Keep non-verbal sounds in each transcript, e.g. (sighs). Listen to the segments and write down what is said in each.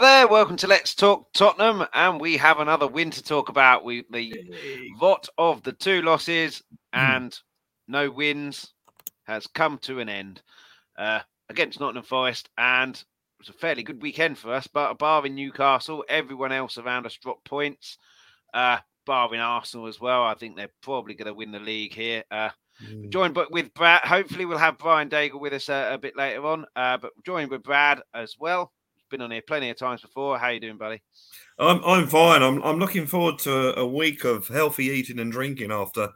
Hi there, welcome to Let's Talk Tottenham, and we have another win to talk about. We the vote of the two losses and no wins has come to an end uh, against Nottingham Forest, and it was a fairly good weekend for us. But barring Newcastle, everyone else around us dropped points. Uh, barring Arsenal as well, I think they're probably going to win the league here. Uh, Mm. joined but with Brad. Hopefully, we'll have Brian Daigle with us uh, a bit later on. Uh, but joined with Brad as well. Been on here plenty of times before. How you doing, buddy? I'm I'm fine. I'm I'm looking forward to a, week of healthy eating and drinking after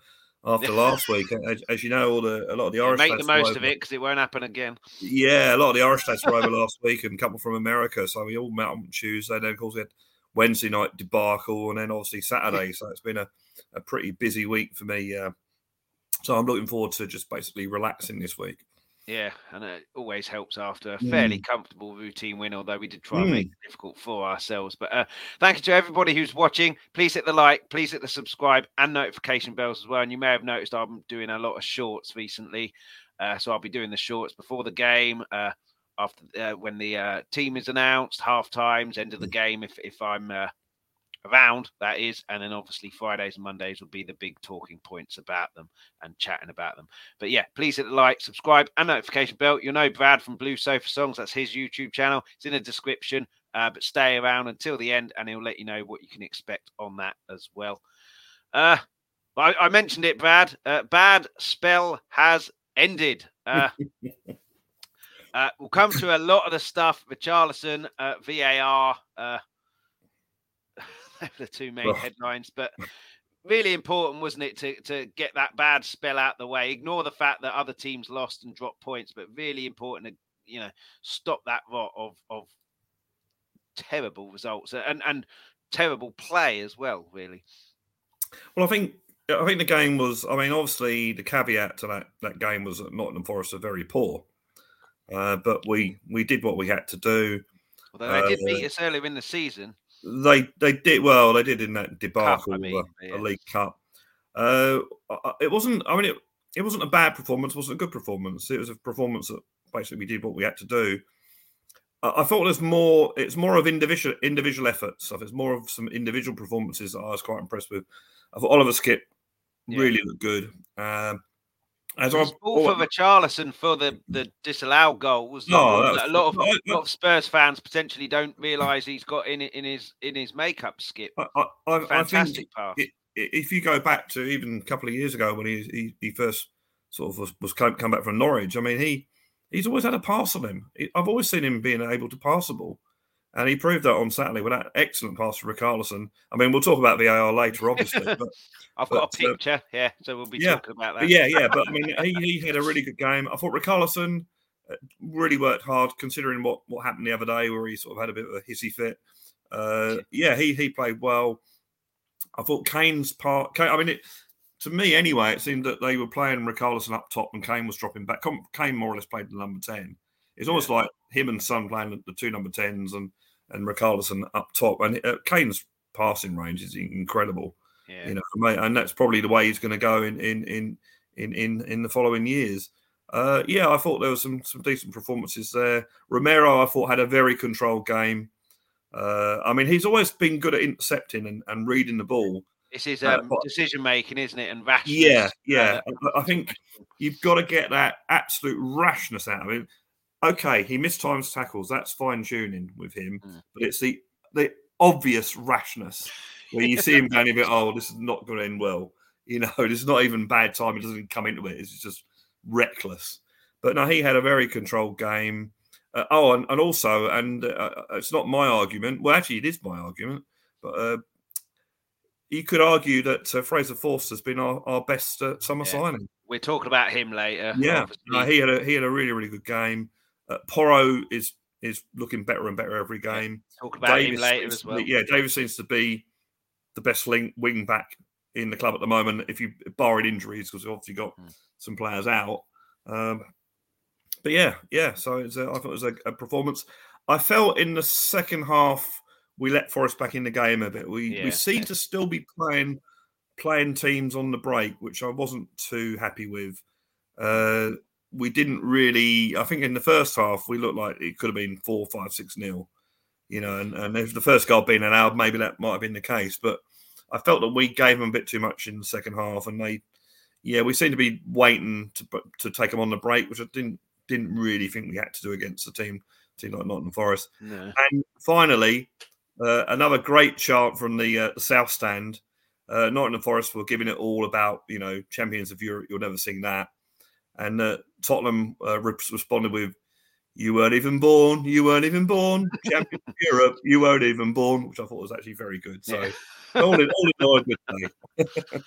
after last week. As, as you know, all the a lot of the Yeah, Irish make the most of it because it won't happen again. Yeah, a lot of the Irish lads were over (laughs) last week, and a couple from America. So we all met on Tuesday. Then of course we had Wednesday night debacle, and then obviously Saturday. (laughs) So it's been a, a pretty busy week for me. Uh, so I'm looking forward to just basically relaxing this week. Yeah, and it always helps after a fairly comfortable routine win, although we did try and make it difficult for ourselves. But uh, thank you to everybody who's watching. Please hit the like, please hit the subscribe and notification bells as well. And you may have noticed I'm doing a lot of shorts recently. Uh, so I'll be doing the shorts before the game, uh, after uh, when the uh, team is announced, half times, end of the game, if, if I'm uh, around, that is. And then obviously Fridays and Mondays will be the big talking points about them and chatting about them. But yeah, please hit the like, subscribe, and notification bell. You'll know Brad from Blue Sofa Songs. That's his YouTube channel. It's in the description. Uh, but stay around until the end, and he'll let you know what you can expect on that as well. Uh, I, I mentioned it, Brad. Uh, bad spell has ended. Uh, (laughs) uh, we'll come to a lot of the stuff. Richarlison, uh, VAR. Uh, (laughs) the two main Ugh. headlines, but really important, wasn't it, to, to get that bad spell out the way? Ignore the fact that other teams lost and dropped points, but really important to you know stop that rot of of terrible results and and terrible play as well. Really, Well, I think I think the game was. I mean, obviously, the caveat to that that game was that Nottingham Forest are very poor, uh, but we we did what we had to do. although they did Uh, beat us earlier in the season. They they did well. They did in that debacle, I mean, a, yeah. a League Cup. Uh, it wasn't. I mean, it, it wasn't a bad performance. It wasn't a good performance. It was a performance that basically we did what we had to do. I, I thought there's more. It's more of individual individual efforts. I think it's more of some individual performances that I was quite impressed with. I thought Oliver Skipp Yeah. really looked good. Um, as I've all for oh, Richarlison for the, the disallowed goals. No, that a lot of I- I- a lot of Spurs fans potentially don't realise he's got in in his in his makeup Skipp. I, I, I, I Fantastic pass. it- if you go back to even a couple of years ago when he he, he first sort of was, was come, come back from Norwich, I mean he he's always had a pass on him. I've always seen him being able to pass the ball, and he proved that on Saturday with that excellent pass to Richarlison. I mean, we'll talk about the VAR later, obviously, (laughs) but, I've got a but, uh, picture, yeah, so we'll be yeah, talking about that. yeah, yeah. But I (laughs) mean, he, he had a really good game. I thought Richarlison uh, really worked hard, considering what what happened the other day, where he sort of had a bit of a hissy fit. Uh, yeah, he he played well. I thought Kane's part. Kane, I mean, it, to me anyway, it seemed that they were playing Richarlison up top and Kane was dropping back. Kane more or less played the number ten. It's almost like him and Son playing the- the two number tens and and Richarlison up top. And uh, Kane's passing range is incredible yeah. you know, and that's probably the way he's going to go in in in in in in the following years. Uh, yeah, I thought there was some some decent performances there. Romero, I thought had a very controlled game. Uh, I mean, he's always been good at intercepting and, and reading the ball. It's his Uh, um, but- decision making, isn't it? And rashness. Yeah, uh, yeah. I, I think you've got to get that absolute rashness out of him. Okay, he missed times tackles. That's fine tuning with him, Mm. but it's the the obvious rashness where you see him going a bit. Oh, this is not going to end well. You know, (laughs) this is not even bad time. He doesn't come into it. It's just reckless. But no, he had a very controlled game. Uh, oh, and, and also, and uh, it's not my argument. Well, actually, it is my argument. But uh, you could argue that uh, Fraser Forster's been our, our best uh, summer Yeah. signing. We're talking about him later. Yeah, he had a he had a really really good game. Uh, Porro is is looking better and better every game. Talk about him later as well. be- yeah, Davies seems to be the best link, wing back in the club at the moment. If you barring injuries, because we've obviously got Hmm. some players out. Um, but yeah, yeah. So it's a, I thought it was a, a performance. I felt in the second half we let Forest back in the game a bit. We Yeah. we seem to still be playing playing teams on the break, which I wasn't too happy with. Uh, we didn't really. I think in the first half we looked like it could have been four, five, six nil, you know, and, and if the first goal being allowed, maybe that might have been the case. But I felt that we gave them a bit too much in the second half, and they, yeah, we seemed to be waiting to to take them on the break, which I didn't didn't really think we had to do against a team team like Nottingham Forest. No. And finally, uh, another great chant from the, uh, the South Stand. Uh, Nottingham Forest were giving it all about, you know, champions of Europe. You'll never sing that. And uh, Tottenham uh, responded with, "You weren't even born. You weren't even born. Champions of Europe. You weren't even born," which I thought was actually very good. So, yeah. all in all, in all (laughs)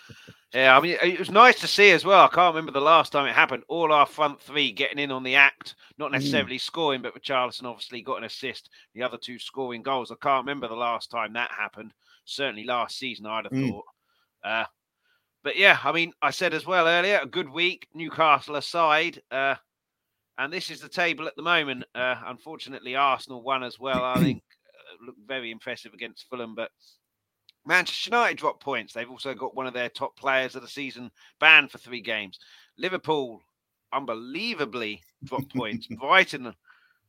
yeah, I mean, it was nice to see as well. I can't remember the last time it happened. All our front three getting in on the act, not necessarily mm. scoring, but Richarlison obviously got an assist. The other two scoring goals. I can't remember the last time that happened. Certainly last season, I'd have mm. thought. Uh, but yeah, I mean, I said as well earlier, a good week, Newcastle aside. Uh, and this is the table at the moment. (clears throat) Uh, unfortunately, Arsenal won as well. I think uh, looked very impressive against Fulham, but Manchester United dropped points. They've also got one of their top players of the season banned for three games. Liverpool, unbelievably, dropped points. (laughs) Brighton,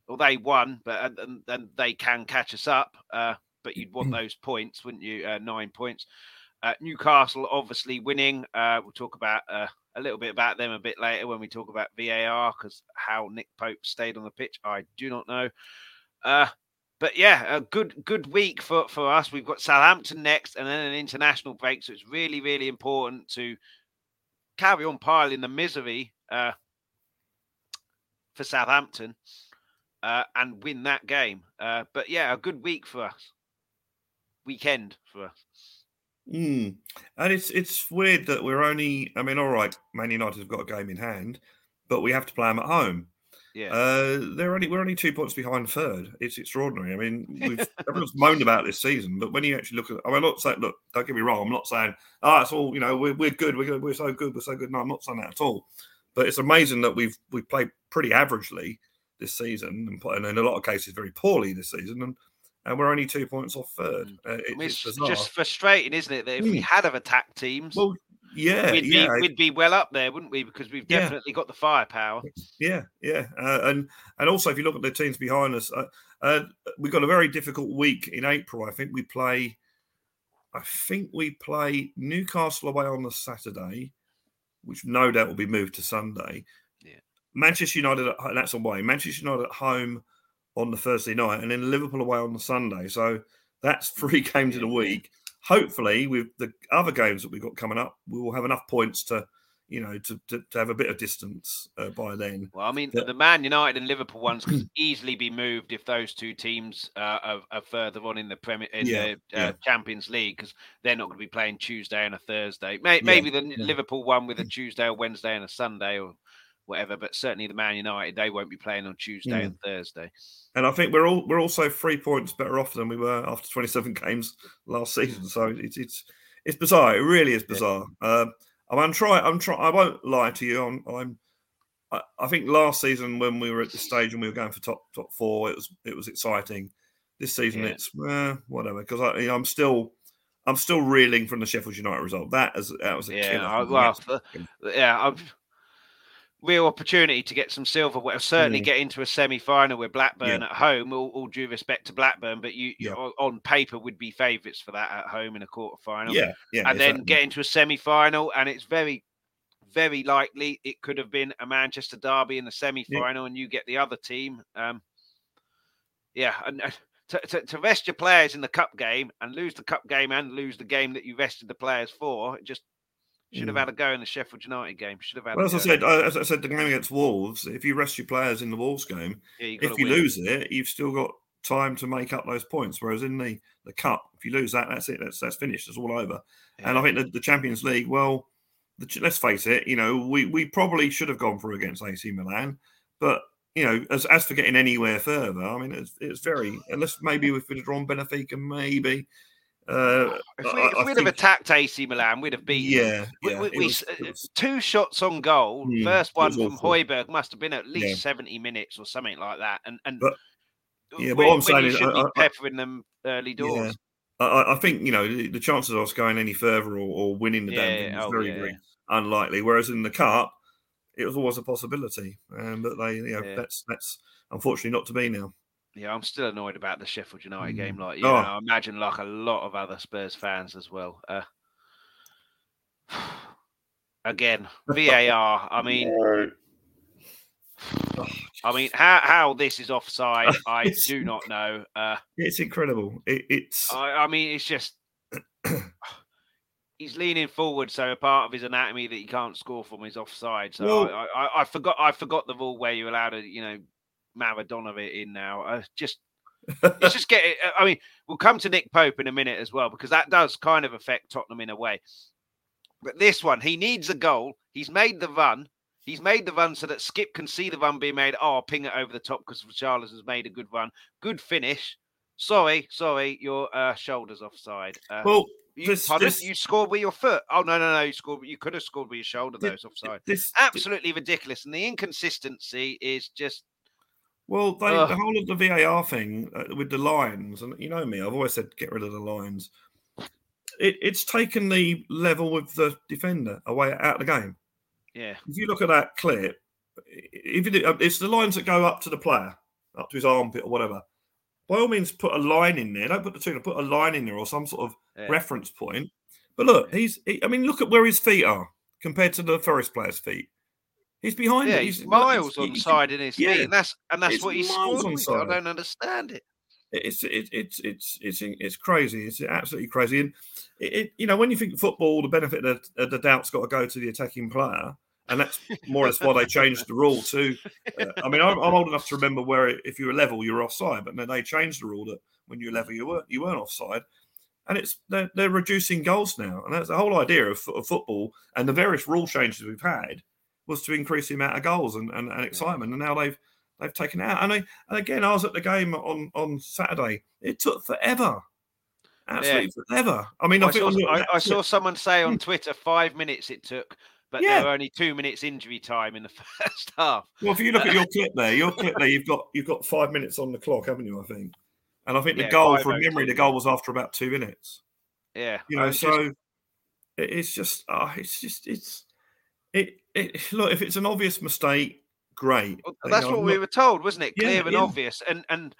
well, they won, but and, and, they can catch us up. Uh, but you'd want (clears throat) those points, wouldn't you? Uh, nine points. Uh, Newcastle obviously winning. Uh, we'll talk about uh, a little bit about them a bit later when we talk about VAR because how Nick Pope stayed on the pitch, I do not know. Uh, but yeah, a good good week for, for us. We've got Southampton next, and then an international break. So it's really really important to carry on piling the misery uh, for Southampton uh, and win that game. but yeah, a good week for us. Weekend for us. Mm. And it's it's weird that we're only. I mean, all right, Man United have got a game in hand, but we have to play them at home. Yeah, uh, they're only we're only two points behind third. It's extraordinary. I mean, (laughs) we've everyone's moaned about this season, but when you actually look at, I mean, I'm not saying, look, don't get me wrong, I'm not saying, oh, it's all you know, we're, we're good, we're we're so good, we're so good. No, I'm not saying that at all. But it's amazing that we've we've played pretty averagely this season, and, and in a lot of cases very poorly this season, and and we're only two points off third. Mm. Uh, it, it's, it's just frustrating, isn't it? That if mm. we had have attacked teams, well, yeah, we'd yeah. be we'd be well up there, wouldn't we? Because we've definitely yeah. got the firepower. Yeah, yeah, uh, and and also if you look at the teams behind us, uh, uh, we've got a very difficult week in April. I think we play. I think we play Newcastle away on the Saturday, which no doubt will be moved to Sunday. Yeah. Manchester United, that's away. Manchester United at home on the Thursday night, and then Liverpool away on the Sunday. So that's three (laughs) games in a week. Hopefully, with the other games that we've got coming up, we will have enough points to, you know, to, to, to have a bit of distance uh, by then. Well, I mean, but, the Man United and Liverpool ones could (clears throat) easily be moved if those two teams uh, are, are, further on in the Premier in yeah, the uh, yeah. Champions League because they're not going to be playing Tuesday and a Thursday. Maybe, maybe the Liverpool one with a (clears throat) Tuesday or Wednesday and a Sunday, or whatever. But certainly the Man United, they won't be playing on Tuesday mm. and Thursday. And I think we're all we're also three points better off than we were after 27 games last season. So it's it's it's bizarre. It really is bizarre. Yeah. Um, I'm trying. I'm trying. I won't lie to you. I'm. I'm I, I think last season when we were at the stage and we were going for top top four, it was it was exciting. This season, yeah. it's eh, whatever because I, I'm still I'm still reeling from the Sheffield United result. That as that was a yeah. I, well, yeah, I've real opportunity to get some silverware. Certainly mm. get into a semi-final with Blackburn yeah. at home. All, all, due respect to Blackburn, but you, yeah. on paper would be favourites for that at home in a quarter-final. Yeah, yeah. And exactly. then get into a semi-final, and it's very, very likely it could have been a Manchester derby in the semi-final, yeah. and you get the other team. Um, yeah, and. To, to, to, rest your players in the cup game and lose the cup game and lose the game that you rested the players for, it just should have mm. had a go in the Sheffield United game. Should have had. Well, as I said, as I said, the game against Wolves. If you rest your players in the Wolves game, yeah, if you win. lose it, you've still got time to make up those points. Whereas in the the cup, if you lose that, that's it. That's that's finished. It's all over. Yeah. And I think the, the Champions League. Well, the, let's face it. You know, we we probably should have gone through against AC Milan, but you know, as as for getting anywhere further, I mean, it's it's very unless maybe if we'd have drawn Benfica, maybe uh, if, we, if we'd think, have attacked AC Milan, we'd have beaten. Yeah, we, yeah we, was, was, two shots on goal. Mm, First one from Højbjerg must have been at least yeah. seventy minutes or something like that. And and but, yeah, but what I'm saying is, I, be peppering them early doors. Yeah. I, I, think you know the, chances of us going any further or, or winning the game is oh, very very unlikely. Whereas in the cup, it was always a possibility, um, but they you know that's that's unfortunately not to be now. Yeah, I'm still annoyed about the Sheffield United game. Mm. Like, you Oh. know, I imagine like a lot of other Spurs fans as well. Uh, (sighs) again, (laughs) VAR. I mean, No. (sighs) I mean, how how this is offside, (laughs) I do not know. Uh, it's incredible. It, it's I, I mean, it's just (clears throat) he's leaning forward, so a part of his anatomy that he can't score from is offside. So Well- I, I, I forgot I forgot the rule where you're allowed to, you know, Maradona it in now. Uh, just (laughs) it's just get. I mean, we'll come to Nick Pope in a minute as well because that does kind of affect Tottenham in a way. But this one, he needs a goal. He's made the run. He's made the run so that Skipp can see the run being made. Oh, ping it over the top because Charles has made a good run. Good finish. Sorry, sorry, your uh, shoulders offside. Uh, well, you, this- this- you scored with your foot. Oh no, no, no! You scored. You could have scored with your shoulder. Those offside. this Absolutely ridiculous, and the inconsistency is just. Well, they, the whole of the VAR thing uh, with the lines, and you know me, I've always said get rid of the lines. It, it's taken the level with the defender away out of the game. Yeah, If you look at that clip, if uh, it's the lines that go up to the player, up to his armpit or whatever. By all means, put a line in there. Don't put the two. Put a line in there or some sort of yeah. reference point. But look, he's. He, I mean, look at where his feet are compared to the Forest player's feet. He's behind Yeah, it. he's miles on side in his yeah. feet, and that's and that's what he's miles scored. on with. I don't understand it. it's it, it's it's it's it's crazy. It's absolutely crazy. And it, it you know when you think football, the benefit of the, of the doubt's got to go to the attacking player, and that's more or less why they changed the rule too. Uh, I mean, I'm, I'm old enough to remember where if you were level, you were offside, but then they changed the rule that when you were level, you weren't you weren't offside. And it's they're, they're reducing goals now, and that's the whole idea of, of football and the various rule changes we've had was to increase the amount of goals and, and, and excitement. And now they've they've taken it out. And, I, and again, I was at the game on on Saturday. It took forever, absolutely forever. I mean, I, saw, I, I saw someone say on hmm. Twitter five minutes it took, but Yeah. there were only two minutes injury time in the (laughs) first half. Well, if you look at your (laughs) clip there, your clip there, you've got you've got five minutes on the clock, haven't you? I think. And I think the Yeah, goal, from memory, the goal was after about two minutes. Yeah, You know, so just- it's just, oh, it's just, it's, it, it. (laughs) Look, if it's an obvious mistake, great. Well, You that's know, what we not- were told, wasn't it? Yeah, Clear and yeah. obvious, and and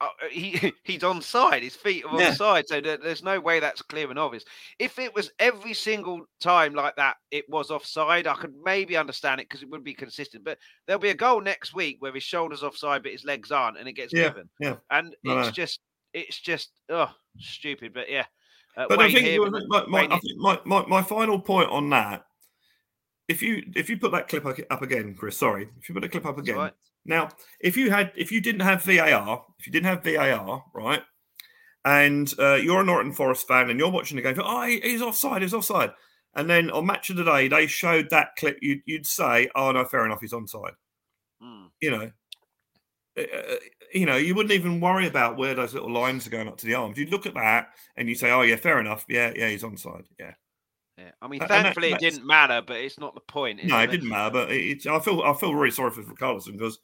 uh, he (laughs) he's on side. His feet are on Yeah. side, so there, there's no way that's clear and obvious. If it was every single time like that, it was offside. I could maybe understand it because it would be consistent. But there'll be a goal next week where his shoulders offside, but his legs aren't, and it gets Yeah, given. yeah. and I it's know. just it's just oh stupid. But yeah, uh, But I think, my, my, I think my, my, my final point on that, if you if you put that clip up- again, Chris, sorry, if you put the clip up again. right. Now, if you had if you didn't have VAR, if you didn't have VAR, right, and uh, you're a Norton Forest fan and you're watching the game, oh, he's offside, he's offside, and then on Match of the Day they showed that clip, you'd, you'd say, oh no, fair enough, he's onside. Mm. You know. Uh, you know, you wouldn't even worry about where those little lines are going up to the arms. You'd look at that and you say, "Oh yeah, fair enough. Yeah, yeah, he's onside. Yeah." Yeah, I mean, And that- thankfully it didn't matter, but it's not the point. No, is it didn't matter, but it, it's I feel I feel really sorry for Carlson because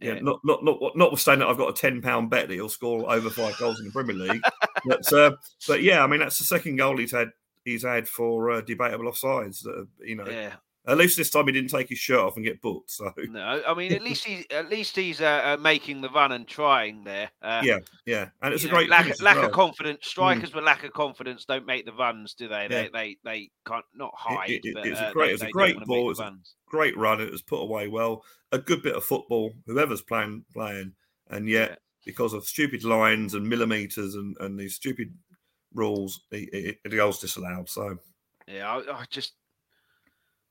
yeah, Yeah. not not not notwithstanding that I've got a ten pound bet that he'll score over five goals in the Premier League. but uh, but yeah, I mean that's the second goal he's had he's had for uh, debatable offsides. That have, you know, Yeah, at least this time he didn't take his shirt off and get booked. So no, I mean, at least (laughs) he's at least he's uh, uh, making the run and trying there. Uh, yeah, yeah, and it's a know, great lack, lack well. of confidence. Strikers with lack of confidence don't make the runs, do they? They Yeah. they they can't not hide. it- but, it's a uh, great- they- it's a great ball, it's a- great run. It was put away well. A good bit of football, whoever's playing playing, and yet Yeah. because of stupid lines and millimeters and, and these stupid rules, it, it, the goal's disallowed. So Yeah, I, I just.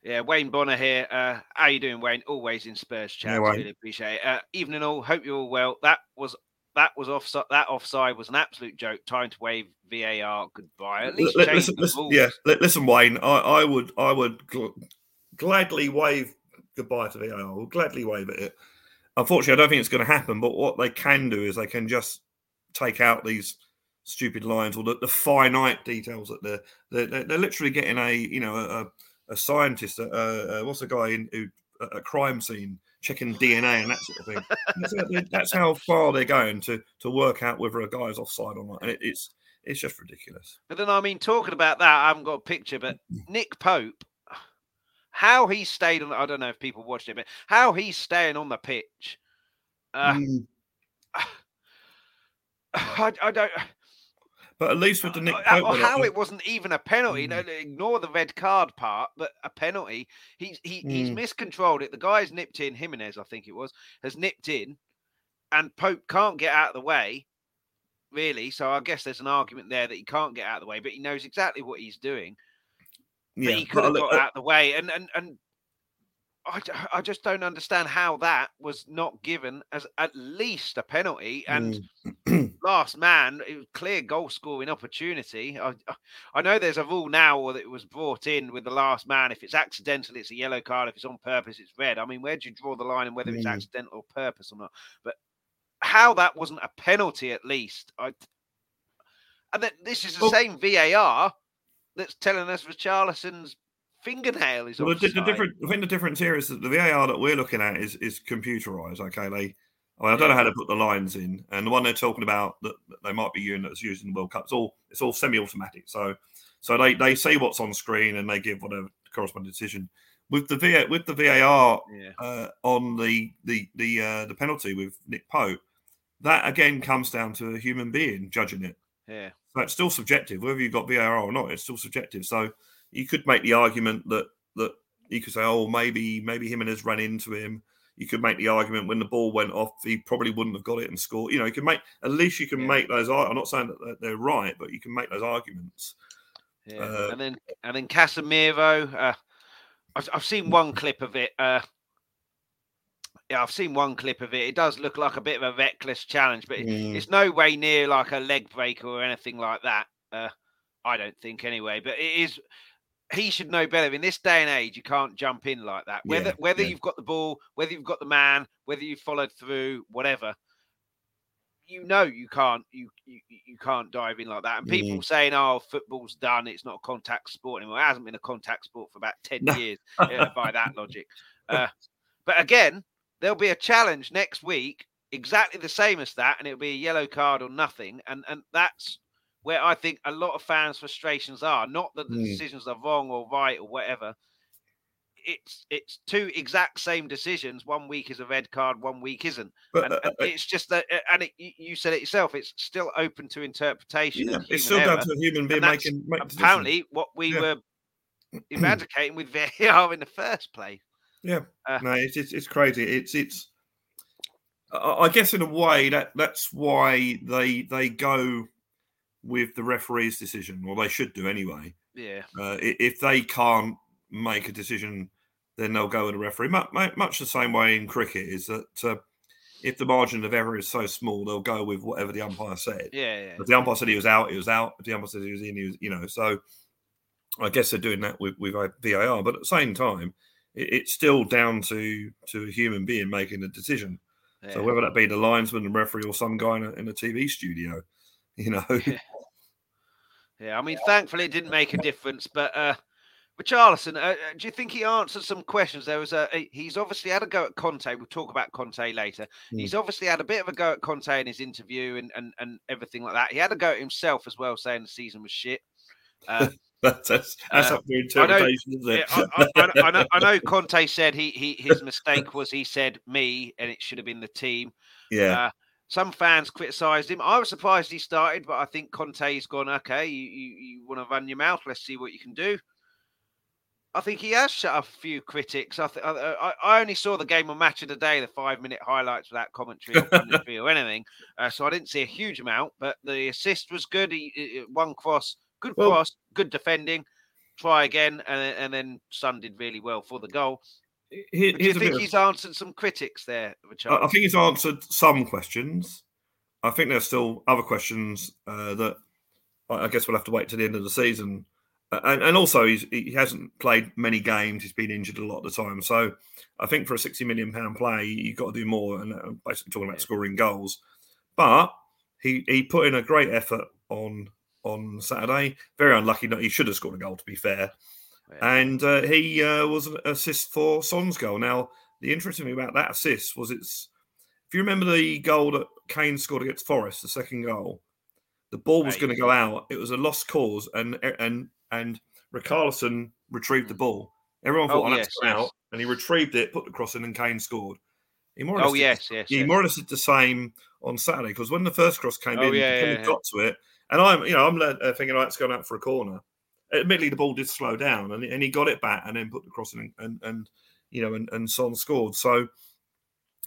Yeah, Wayne Bonner here. Uh, how you doing, Wayne? Always in Spurs chat. Really appreciate it. Uh, evening all. Hope you're all well. That was that was offside. That offside was an absolute joke. Time to wave VAR goodbye. At least change listen, the listen, rules. yeah, li- listen, Wayne. I, I would, I would gl- gladly wave goodbye to VAR. I would gladly wave at it. Unfortunately, I don't think it's going to happen. But what they can do is they can just take out these stupid lines or the, the finite details that they're, they're they're they're literally getting a you know a, a scientist, a, a, a- what's the guy in who a, a crime scene checking DNA and that sort of thing. that's, how- that's how far they're going to to work out whether a guy's offside or not, and it, it's it's just ridiculous. But then, I mean, talking about that, I haven't got a picture, but Nick Pope, how he stayed on, I don't know if people watched it, but how he's staying on the pitch. Uh, Mm. (sighs) I, I don't. But at least with the Nick Uh, Pope, or how it wasn't even a penalty. No, ignore the red card part, but a penalty. He's he, he's Mm. miscontrolled it. The guy's nipped in. Jimenez, I think it was, has nipped in, and Pope can't get out of the way. Really, so I guess there's an argument there that he can't get out of the way, but he knows exactly what he's doing. But yeah, he could have got out of the way, and and and I, I just don't understand how that was not given as at least a penalty. And mm, last man, it was clear goal scoring opportunity. I, I know there's a rule now or that it was brought in with the last man. If it's accidental, it's a yellow card. If it's on purpose, it's red. I mean, where do you draw the line and whether it's Mm. accidental or purpose or not? But how that wasn't a penalty, at least. I, and then this is the Well- same VAR that's telling us Richarlison's fingernail is Well, the, the different, I think the difference here is that the VAR that we're looking at is is computerized. Okay, they, I, mean, I don't know how to put the lines in, and the one they're talking about that, that they might be using that's used in the World Cup. It's all it's all semi-automatic. So, so they they see what's on screen and they give whatever corresponding decision. With the VA, with the VAR Yeah. uh, on the the the uh, the penalty with Nick Pope, that again comes down to a human being judging it. Yeah. So it's still subjective, whether you've got VAR or not. It's still subjective. So you could make the argument that that you could say, oh, maybe maybe him and Jimenez ran into him. You could make the argument when the ball went off, he probably wouldn't have got it and scored. You know, you can make at least you can Yeah. make those. I'm not saying that they're- they're right, but you can make those arguments. Yeah, Uh, and then and then Casemiro. Uh, I've I've seen one clip of it. Uh, yeah, I've seen one clip of it. It does look like a bit of a reckless challenge, but Mm. it's no way near like a leg breaker or anything like that. Uh, I don't think anyway. But it is. He should know better. In this day and age, you can't jump in like that. Whether Yeah, whether yeah. you've got the ball, whether you've got the man, whether you've followed through, whatever. You know you can't you you, you can't dive in like that. And people saying, "Oh, football's done. It's not a contact sport anymore." It hasn't been a contact sport for about ten years (laughs) uh, by that logic. Uh, but again, there'll be a challenge next week, exactly the same as that, and it'll be a yellow card or nothing. And and that's where I think a lot of fans' frustrations are. Not that the Mm. decisions are wrong or right or whatever. It's it's two exact same decisions. One week is a red card, one week isn't. But And, uh, and uh, it's just that, uh, and it, you said it yourself. It's still open to interpretation. yeah, it's still down to a human being making. Apparently, what we Yeah. were (clears throat) eradicating with (laughs) VAR in the first place. Yeah, Uh, no, it's, it's it's crazy. It's it's. I guess in a way that that's why they they go with the referee's decision, Well, they should do anyway. Yeah, Uh, if they can't make a decision, then they'll go with a referee. Much, much the same way in cricket is that uh, if the margin of error is so small, they'll go with whatever the umpire said. yeah, yeah. If the umpire said he was out, he was out. If the umpire said he was in, he was, you know. So I guess they're doing that with, with VAR, but at the same time, it, it's still down to to a human being making the decision. So whether that be the linesman, the referee, or some guy in a, in a TV studio, (laughs) you know, Yeah, I mean, thankfully it didn't make a difference. But uh, Richarlison, uh, uh, do you think he answered some questions? There was a he's obviously had a go at Conte. We'll talk about Conte later. Mm. He's obviously had a bit of a go at Conte in his interview and and, and everything like that. He had a go at himself as well, saying the season was shit. Uh, (laughs) that's that's, that's Uh, up to know- interpretation, isn't it? I, I, I, know- I know, I (laughs) know Conte said he, he his mistake was he said me and it should have been the team. yeah, Uh, some fans criticised him. I was surprised he started, but I think Conte's gone, okay, you, you, you want to run your mouth, let's see what you can do. I think he has shut a few critics. I, th- I, I- only saw the game on Match of the Day, the five minute highlights without commentary or (laughs) or anything. Uh, so I didn't see a huge amount, but the assist was good. He, he- one cross, good Well- cross, good defending. Try again, and, and then Son did really well for the goal. Here- do you here's a bit think of- he's answered some critics there, Richard? I think he's answered some questions. I think there's still other questions uh, that I guess we'll have to wait to the end of the season. Uh, And, and also, he's, he hasn't played many games. He's been injured a lot of the time. So I think for a 60 million pound play, you've got to do more. And uh, basically talking about scoring goals. But he, he put in a great effort on on Saturday. Very unlucky. Not he should have scored a goal. To be fair. And uh, he uh, was an assist for Son's goal. Now, the interesting thing about that assist was it's if you remember the goal that Kane scored against Forest, the second goal, the ball was Right. going to go out. It was a lost cause, and and and Richarlison retrieved the ball. Everyone thought, Oh, "Oh, yes, yes. out," and he retrieved it, put the cross in, and Kane scored. He more or less oh did- yes, yes. he yes. more or less did the same on Saturday because when the first cross came Oh, in, yeah, he yeah, yeah. got to it, and I'm, you know, I'm uh, thinking, right, it's going out for a corner. Admittedly, the ball did slow down, and, and he got it back, and then put the cross in, and and you know, and, and Son scored. So,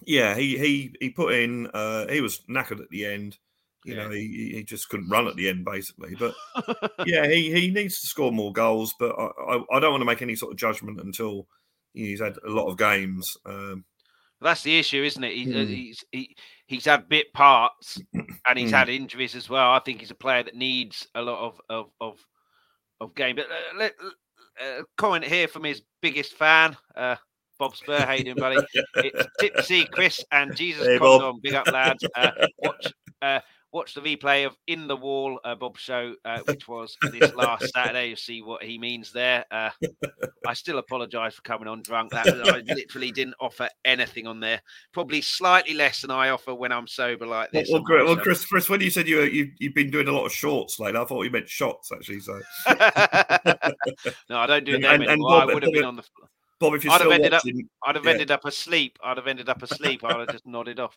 yeah, he he he put in. Uh, he was knackered at the end. You Yeah. know, he he- just couldn't run at the end, basically. But (laughs) yeah, he he needs to score more goals. But I I, I don't want to make any sort of judgment until he's had a lot of games. Um, That's the issue, isn't it? He, Mm. He's he, he's had bit parts (clears throat) and he's Mm. had injuries as well. I think he's a player that needs a lot of of of, of game. But uh, let, uh, comment here from his biggest fan, uh, Bob Spur. How you doing, buddy? (laughs) It's Tipsy, Chris, and Jesus Hey, Bob. Big up, lads. Uh, watch, uh, watch the replay of In the Wall, uh, Bob show, uh, (laughs) which was this last Saturday. You see what he means there. Uh, (laughs) I still apologise for coming on drunk. That I literally didn't offer anything on there. Probably slightly less than I offer when I'm sober like this. well, Chris, well. Chris, Chris, when you said you were, you you've been doing a lot of shorts lately, I thought you meant shots actually. So, (laughs) no, I don't do And- them and- and anymore. I Bob- would have been on the. Bob, if you're I'd have ended up- I'd have Yeah. ended up asleep. I'd have ended up asleep. I'd have just nodded off.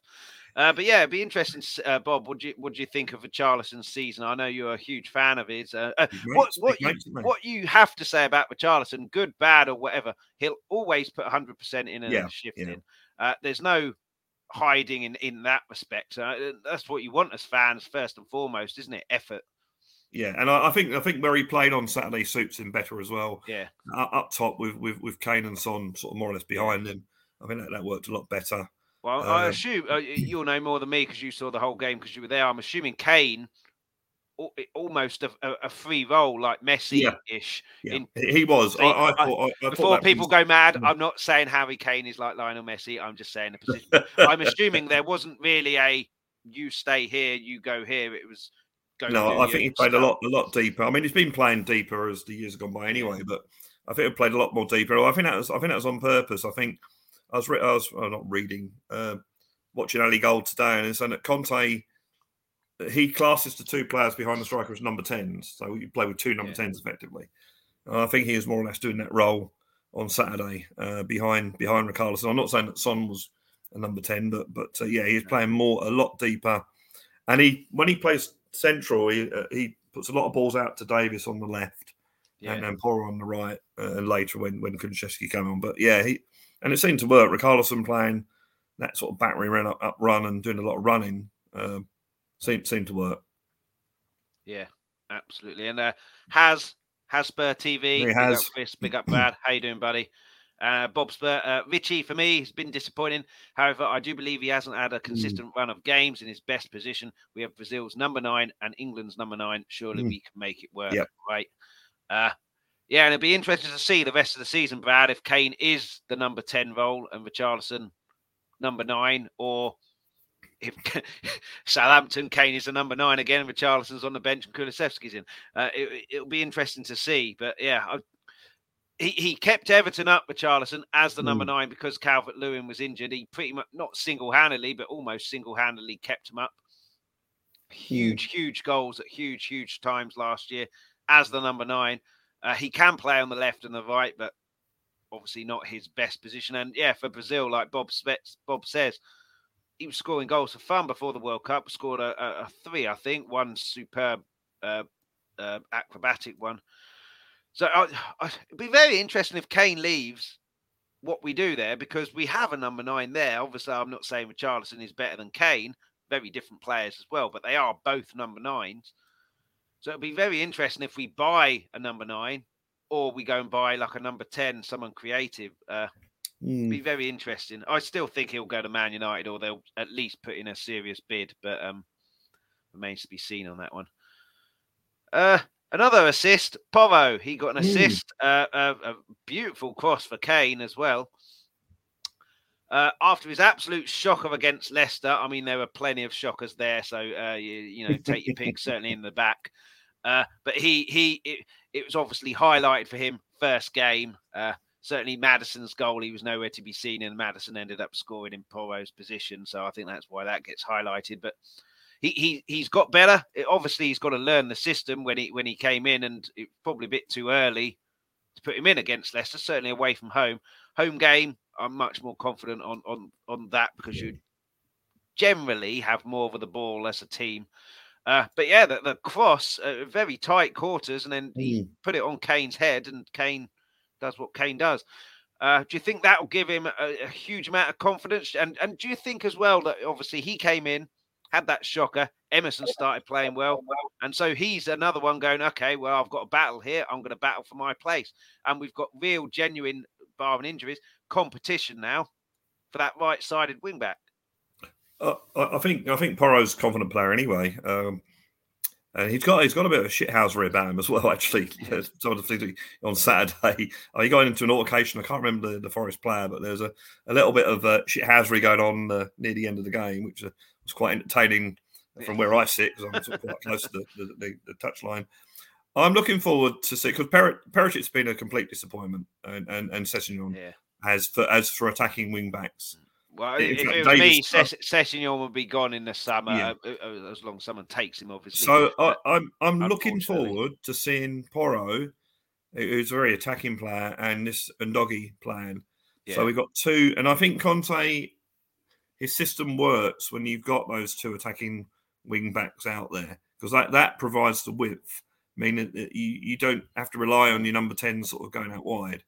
Uh, but yeah, it'd be interesting, uh, Bob. What do you what do you think of the Charleston season? I know you're a huge fan of his. Uh, uh, what what you, mates, isn't they? what you have to say about Richarlison, good, bad, or whatever, he'll always put 100 percent in and Yeah, shift yeah. in. Uh, there's no hiding in in that respect. Uh, that's what you want as fans first and foremost, isn't it? Effort. Yeah, and I, I think I think where he played on Saturday suits him better as well. Yeah. Uh, up top with with with Kane and Son sort of more or less behind him. I think that, that worked a lot better. Well, I Um, assume uh, you'll know more than me because you saw the whole game because you were there. I'm assuming Kane, almost a, a, free role like Messi-ish. Yeah, In- he, was. I, I I- thought. I, I Before people was- go mad, Mm. I'm not saying Harry Kane is like Lionel Messi. I'm just saying the position. (laughs) I'm assuming there wasn't really a you stay here, you go here. It was. No, I think he played a lot, a lot deeper. I mean, he's been playing deeper as the years have gone by, anyway. But I think he played a lot more deeper. I think that was, I think that was on purpose. I think I was, re- I was not reading, uh, watching Alasdair Gold today, and it's saying that Conte, he classes the two players behind the striker as number tens. So you play with two number Yeah. tens effectively. And I think he was more or less doing that role on Saturday uh, behind behind Richarlison. I'm not saying that Son was a number ten, but but uh, yeah, he's playing more a lot deeper. And he when he plays central, he uh, he puts a lot of balls out to Davies on the left Yeah. and then Porro on the right, uh, and later when when Kulusevski came on. But yeah, he and it seemed to work. Richarlison playing that sort of battery run up, up run and doing a lot of running um, seemed seemed to work. Yeah, absolutely. And uh, has has Spur TV. He big has. up Chris. Big up Brad. How you doing, buddy? Uh, Bob Spur, uh, Richie for me has been disappointing. However, I do believe he hasn't had a consistent run of games in his best position. We have Brazil's number nine and England's number nine. Surely Mm. we can make it work, Yep. right? Uh, yeah, and it'd be interesting to see the rest of the season, Brad, if Kane is the number ten role and Richarlison number nine, or if (laughs) Southampton Kane is the number nine again, Richarlison's on the bench and Kulusevski's in. Uh, it, it'll be interesting to see. But yeah, I, he, he kept Everton up with Charlison as the number Mm. nine because Calvert Lewin was injured. He pretty much not single handedly, but almost single handedly kept him up. Huge, huge goals at huge, huge times last year as the number nine. Uh, he can play on the left and the right, but obviously not his best position. And yeah, for Brazil, like Bob Spets, Bob says, he was scoring goals for fun before the World Cup. Scored a, a, a three, I think, one superb uh, uh, acrobatic one. So I, (sighs) I, it'd be very interesting if Kane leaves. What we do there because we have a number nine there. Obviously, I'm not saying Richarlison is better than Kane. Very different players as well, but they are both number nines. So it'd be very interesting if we buy a number nine, or we go and buy like a number ten, someone creative. Uh, Mm. be very interesting. I still think he'll go to Man United, or they'll at least put in a serious bid, but um, remains to be seen on that one. Uh, another assist, Porro. He got an Mm. assist. Uh, a, a beautiful cross for Kane as well. Uh, after his absolute shocker against Leicester, I mean there were plenty of shockers there, so uh, you, you know take your pick. (laughs) certainly in the back, uh, but he he it, it was obviously highlighted for him first game. Uh, certainly Maddison's goal, he was nowhere to be seen, and Maddison ended up scoring in Porro's position. So I think that's why that gets highlighted. But he he he's got better. It, obviously, he's got to learn the system when he when he came in, and it probably a bit too early to put him in against Leicester. Certainly away from home. Home game, I'm much more confident on on on that because you generally have more of the ball as a team. Uh, but yeah, the, the cross, uh, very tight quarters, and then mm. he put it on Kane's head, and Kane does what Kane does. Uh, do you think that will give him a, a, huge amount of confidence? And and do you think as well that obviously he came in, had that shocker, Emerson started playing well, and so he's another one going, okay, well I've got a battle here, I'm going to battle for my place, and we've got real, genuine, barring injuries, competition now for that right-sided wing back. Uh, I think I think Porro's a confident player anyway. Um, and he's got he's got a bit of a shithousery about him as well. (laughs) Actually, some of the things on Saturday, uh, he got into an altercation. I can't remember the, the Forest player, but there's a, a little bit of uh, shithousery going on uh, near the end of the game, which uh, was quite entertaining from where I sit because I'm sort of quite close to the, the, the, the touchline. I'm looking forward to see because per- Perisic's been a complete disappointment, and and, and Sessegnon yeah. has for as for attacking wing backs. Well, if it was me, Sessegnon would be gone in the summer yeah. Uh, uh, as long as someone takes him, obviously. So I, I'm I'm looking forward to seeing Porro, who's a very attacking player, and this Udogie playing. Yeah. So we've got two, and I think Conte, his system works when you've got those two attacking wing backs out there because that that provides the width, meaning that you you don't have to rely on your number ten sort of going out wide.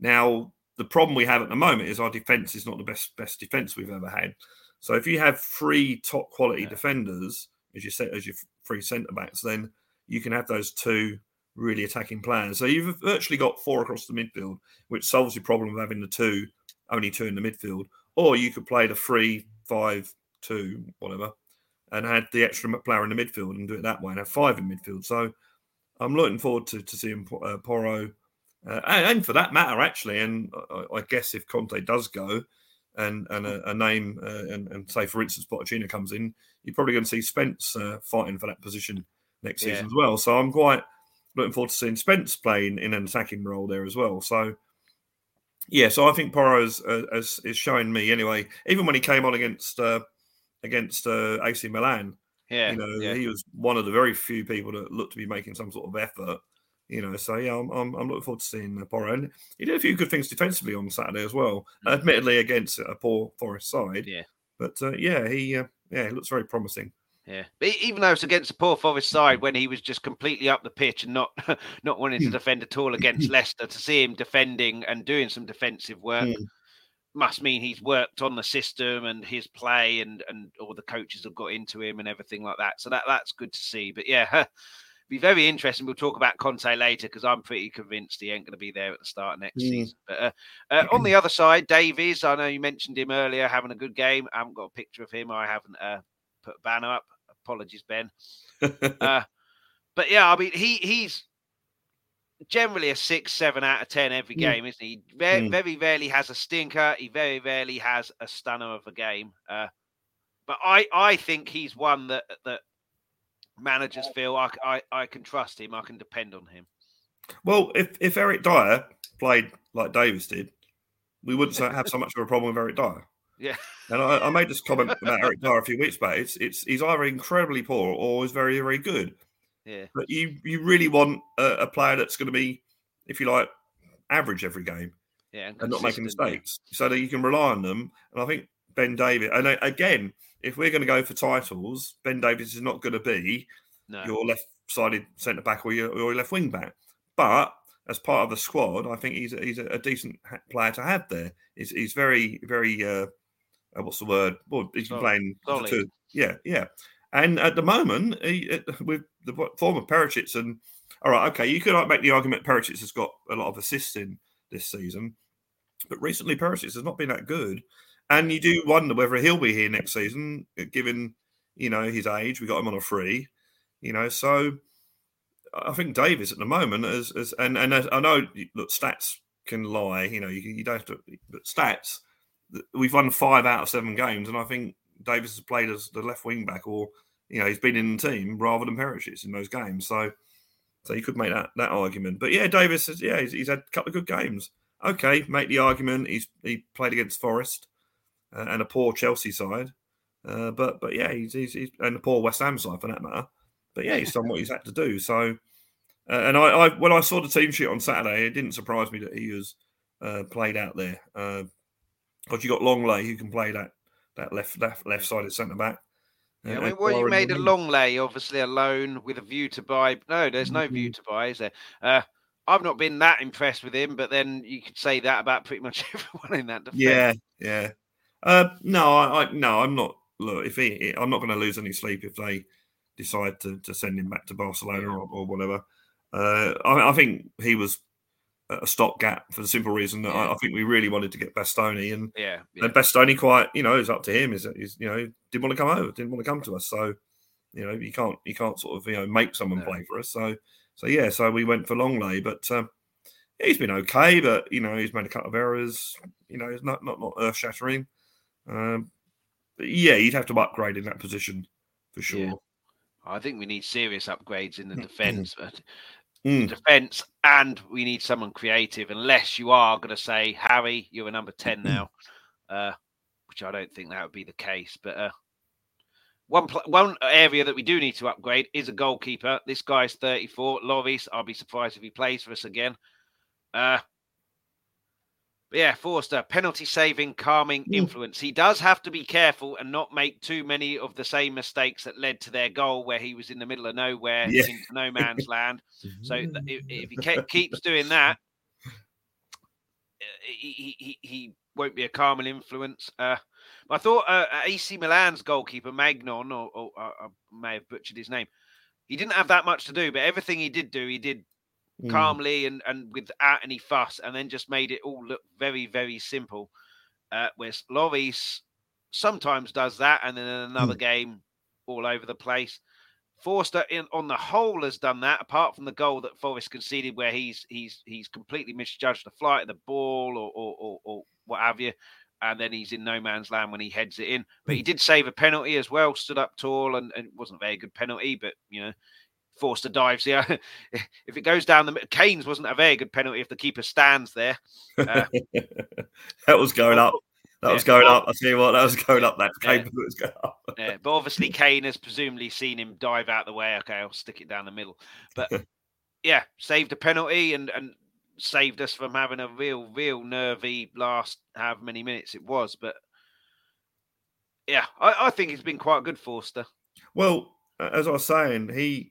Now the problem we have at the moment is our defense is not the best best defense we've ever had. So if you have three top quality yeah. defenders as you set as your three centre backs, then you can have those two really attacking players. So you've virtually got four across the midfield, which solves your problem of having the two only two in the midfield. Or you could play the three, five, two, whatever, and add the extra player in the midfield and do it that way and have five in midfield. So I'm looking forward to, to seeing uh, Porro uh, and, and, for that matter, actually, and I, I, guess if Conte does go and and a, a name uh, and, and, say for instance Pochettino comes in, you're probably going to see Spence uh, fighting for that position next yeah. season as well. So I'm quite looking forward to seeing Spence playing in an attacking role there as well. So yeah, so I think Porro is, uh, is, is showing me anyway. Even when he came on against uh, against uh, AC Milan, yeah, you know, yeah. he was one of the very few people that looked to be making some sort of effort. You know, so yeah, I'm, I'm, I'm looking forward to seeing uh, Porro. And he did a few good things defensively on Saturday as well, mm-hmm. admittedly against a poor Forest side. Yeah. But uh, yeah, he uh, yeah, he looks very promising. Yeah, but even though it's against a poor Forest side, when he was just completely up the pitch and not (laughs) not wanting to hmm. defend at all against (laughs) Leicester, to see him defending and doing some defensive work mm. must mean he's worked on the system and his play, and and all the coaches have got into him and everything like that. So that that's good to see. But yeah, (laughs) be very interesting. We'll talk about Conte later because I'm pretty convinced he ain't going to be there at the start of next mm. season. But uh, uh, on the other side, Davies, I know you mentioned him earlier having a good game. I haven't got a picture of him. I haven't uh, put a banner up. Apologies, Ben. (laughs) Uh, but yeah, I mean, he he's generally a six, seven out of ten every mm. game, mm. isn't he? Very, mm. very rarely has a stinker. He very rarely has a stunner of a game. Uh, but I, I think he's one that that managers feel I, I, I can trust him, I can depend on him. Well, if, if Eric Dier played like Davies did, we wouldn't have so much of a problem with Eric Dier. Yeah. And I, I made this comment about Eric Dier a few weeks back. It's it's he's either incredibly poor or is very, very good. Yeah. But you you really want a, a player that's going to be, if you like, average every game. Yeah. And, and not making mistakes. Yeah. So that you can rely on them. And I think Ben Davies, and again, if we're going to go for titles, Ben Davies is not going to be no. your left-sided centre back or your, or your left wing back. But as part of the squad, I think he's a, he's a, decent player to have there. He's, he's very very uh, uh what's the word? Well, he's been playing two, yeah yeah. And at the moment, he, with the form of Perisic and all right, okay, you could make the argument Perisic has got a lot of assists in this season, but recently Perisic has not been that good. And you do wonder whether he'll be here next season, uh, given you know his age. We got him on a free, you know. So I think Davies at the moment is, is and and I know look stats can lie. You know, you, you don't have to, but stats. We've won five out of seven games, and I think Davies has played as the left wing back, or you know, he's been in the team rather than Perisic in those games. So, so you could make that that argument. But yeah, Davies, has, yeah, he's, he's had a couple of good games. Okay, make the argument. He's he played against Forest uh, and a poor Chelsea side. Uh, but but yeah, he's, he's, he's, and a poor West Ham side for that matter. But yeah, he's done what he's had to do. So, uh, and I, I, when I saw the team sheet on Saturday, it didn't surprise me that he was uh, played out there. Uh, Because you got Lenglet who can play that that left left left sided centre back. Yeah, I mean, well, you made a Lenglet, obviously alone with a view to buy. No, there's no view to buy, is there? Uh, I've not been that impressed with him, but then you could say that about pretty much (laughs) everyone in that defense. Yeah, yeah. Uh, no, I, I, no, I'm not. Look, if he, I'm not going to lose any sleep if they decide to, to send him back to Barcelona or, or whatever. Uh, I, I, think he was a stopgap for the simple reason that yeah. I, I, think we really wanted to get Bastoni, and yeah, yeah. and Bastoni quite, you know, it's up to him. Is is you know didn't want to come over, didn't want to come to us, so you know you can't you can't sort of you know make someone no. play for us. So so yeah, so we went for Lenglet, but um, he's been okay, but you know he's made a couple of errors. You know, it's not not not earth shattering. Um, yeah, you'd have to upgrade in that position for sure. I think we need serious upgrades in the (clears throat) defence. Mm. defense, and we need someone creative. Unless you are going to say, Harry, you're a number ten now, uh, which I don't think that would be the case. But uh, one pl- one area that we do need to upgrade is a goalkeeper. This guy's 34. Lloris, I'll be surprised if he plays for us again. Uh, yeah, Forster, penalty saving, calming mm. influence. He does have to be careful and not make too many of the same mistakes that led to their goal, where he was in the middle of nowhere, yeah. into no man's (laughs) land. So if, if he ke- keeps doing that, he, he, he won't be a calming influence. Uh, I thought uh, AC Milan's goalkeeper, Maignan, or, or, or, I may have butchered his name, he didn't have that much to do, but everything he did do, he did mm. calmly and, and without any fuss, and then just made it all look very, very simple. Uh, whereas Lloris sometimes does that, and then in another mm. game, all over the place. Forster, in, on the whole, has done that. Apart from the goal that Forest conceded, where he's he's he's completely misjudged the flight of the ball or or, or, or what have you, and then he's in no man's land when he heads it in. But he hmm. did save a penalty as well, stood up tall, and, and it wasn't a very good penalty, but you know, Forster dives. Yeah, if it goes down the Kane's wasn't a very good penalty if the keeper stands there. Uh, (laughs) that was going up. That yeah, was going up. I tell you what, that was going up. That yeah, was going up. yeah, but obviously (laughs) Kane has presumably seen him dive out the way. Okay, I'll stick it down the middle. But (laughs) yeah, saved a penalty and and saved us from having a real, real nervy last however many minutes it was. But yeah, I, I think he's been quite good, Forster. Well, as I was saying, he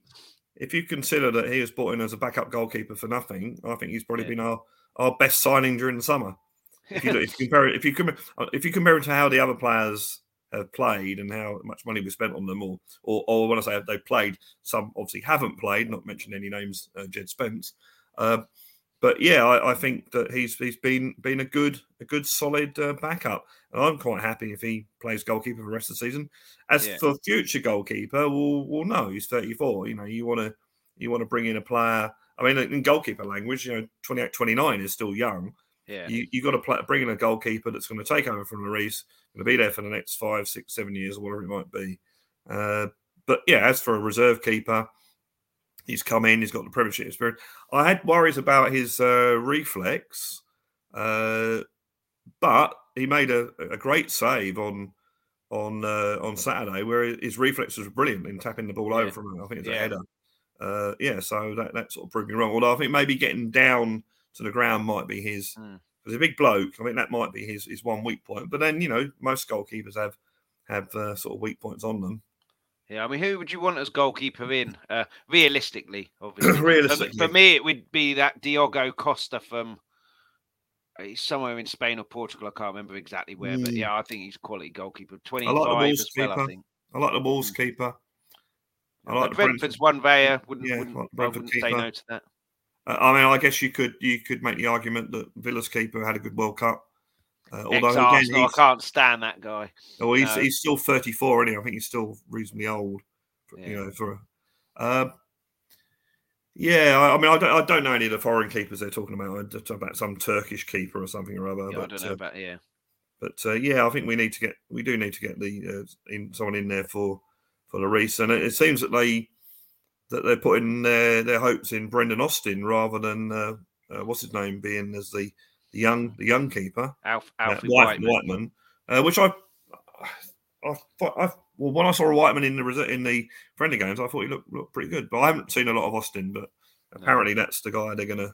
if you consider that he was brought in as a backup goalkeeper for nothing, I think he's probably yeah. been our, our best signing during the summer. If you, if you (laughs) compare it, if you compare, if you compare it to how the other players have played and how much money we spent on them, or or, or when I say they played, some obviously haven't played. Not mention any names, uh, Jed Spence. Uh, but yeah, I, I, think that he's he's been been a good a good solid uh, backup, and I'm quite happy if he plays goalkeeper for the rest of the season. As yeah. for future goalkeeper, well, well, no, he's 34. You know, you want to you want to bring in a player. I mean, in goalkeeper language, you know, 28, 29 is still young. Yeah, you you got to play, bring in a goalkeeper that's going to take over from Lloris, going to be there for the next five, six, seven years, or whatever it might be. Uh, but yeah, as for a reserve keeper, he's come in, he's got the Premiership experience. I had worries about his uh, reflex, uh, but he made a, a great save on on uh, on Saturday where his reflexes were brilliant in tapping the ball yeah. over from I think it's yeah. a header. Uh, yeah, so that, that sort of proved me wrong. Although I think maybe getting down to the ground might be his. Mm. A big bloke, I think that might be his his one weak point. But then you know most goalkeepers have have uh, sort of weak points on them. Yeah, I mean, who would you want as goalkeeper in? Uh, realistically, (clears throat) obviously. realistically, for, for, me, it would be that Diogo Costa from. Uh, he's somewhere in Spain or Portugal. I can't remember exactly where, mm. but yeah, I think he's a quality goalkeeper. Twenty-five like as well, keeper. I think. I like the Wolves mm. keeper. I like Brentford's one there. Wouldn't, yeah, wouldn't, wouldn't say no to that. Uh, I mean, I guess you could you could make the argument that Villa's keeper had a good World Cup. Uh, although again, I can't stand that guy. Oh, he's he's still 34, anyway. I think he's still reasonably old. For, yeah. You know, for uh, yeah. I, I, mean, I don't I don't know any of the foreign keepers they're talking about. They're talking about some Turkish keeper or something or other. Yeah, but, I don't know uh, about yeah. But uh, yeah, I think we need to get we do need to get the uh, in someone in there for for the and it, it seems that they that they're putting their their hopes in Brandon Austin rather than uh, uh, what's his name being as the the young the young keeper, Alf, Alfie Whiteman, Whiteman uh, which I, I, I, well when I saw a Whiteman in the in the friendly games, I thought he looked, looked pretty good. But I haven't seen a lot of Austin. But apparently, no. that's the guy they're gonna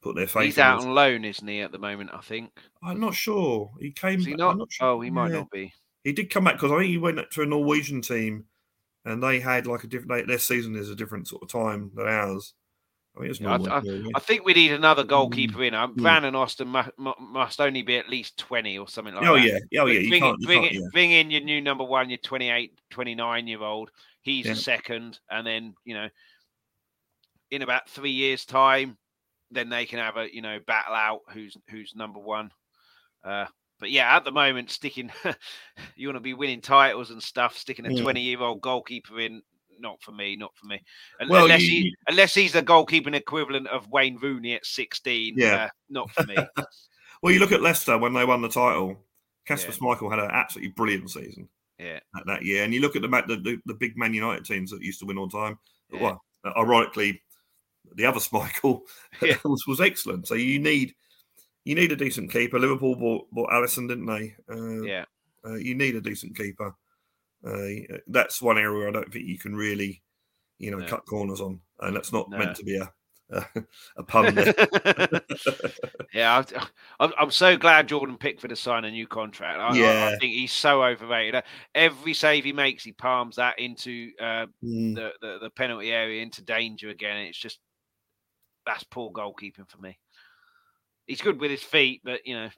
put their faith. He's out on loan, isn't he, at the moment? I think. I'm not sure. He came. Is he not? not sure. Oh, he might Yeah. not be. He did come back because I think he went to a Norwegian team, and they had like a different. They, their season is a different sort of time than ours. I think it's Yeah, I-. Norway. I think we need another Mm. goalkeeper in. Um. Van and Austin mu- mu- must only be at least 20 or something like oh that. yeah, oh yeah. You bring, can't. Bring, it- yeah. bring in your new number one, your 28, 29 year old. He's Yeah. a second. And then, you know, in about three years' time, then they can have a, you know, battle out who's who's number one. Uh, but yeah, at the moment, sticking, (laughs) you want to be winning titles and stuff, sticking a Mm. 20 year old goalkeeper in, not for me, not for me. Well, unless, you- he, unless he's the goalkeeping equivalent of Wayne Rooney at 16. Yeah. uh, not for me. (laughs) Well, you look at Leicester when they won the title. Casper Yeah. Schmeichel had an absolutely brilliant season yeah. that, that year, and you look at the, the the the big Man United teams that used to win all the time. Yeah. Well, ironically, the other (laughs) Schmeichel (laughs) Yeah. was, was excellent. So you need you need a decent keeper. Liverpool bought bought Alisson, didn't they? Uh, Yeah. uh, you need a decent keeper. Uh, that's one area I don't think you can really, you know, No. cut corners on, and that's not No. meant to be a a, a (laughs) pun. (laughs) Yeah, I'm, I'm so glad Jordan Pickford has signed a new contract. I, I- I think he's so overrated. Uh, Every save he makes, he palms that into uh, Mm. the, the the penalty area, into danger again. It's just that's poor goalkeeping for me. He's good with his feet, but you know,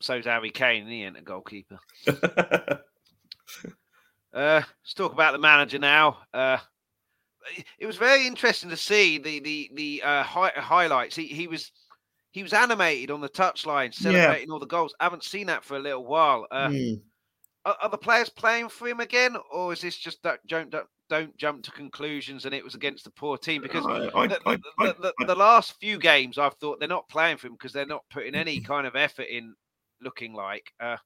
so's Harry Kane, he ain't a goalkeeper. (laughs) Uh, let's talk about the manager now. Uh, it was very interesting to see the the the uh, hi- highlights. He he was he was animated on the touchline, celebrating all the goals. I haven't seen that for a little while. Uh, Mm. are, are the players playing for him again, or is this just that don't don't, don't jump to conclusions and it was against the poor team? Because I- I- the, I- the, the, the last few games, I've thought they're not playing for him because they're not putting any (laughs) kind of effort in. Looking like, uh,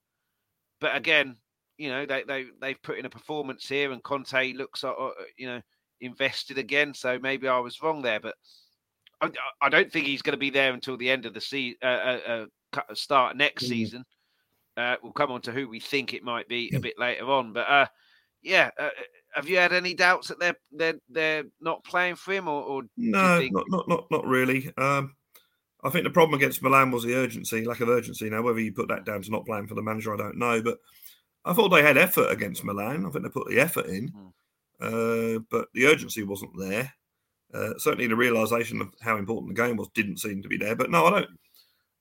but again, you know they they they've put in a performance here, and Conte looks uh, uh, you know invested again. So maybe I was wrong there, but I, I don't think he's going to be there until the end of the season, uh, uh, uh, start next Mm. season. Uh, we'll come on to who we think it might be a Mm. bit later on, but uh, yeah, uh, have you had any doubts that they're they're they're not playing for him, or, or No, think- not, not not not really. Um, I think the problem against Milan was the urgency, lack of urgency. Now, whether you put that down to not playing for the manager, I don't know. But I thought they had effort against Milan. I think they put the effort in, Hmm. uh, but the urgency wasn't there. Uh, certainly, the realization of how important the game was didn't seem to be there. But no, I don't.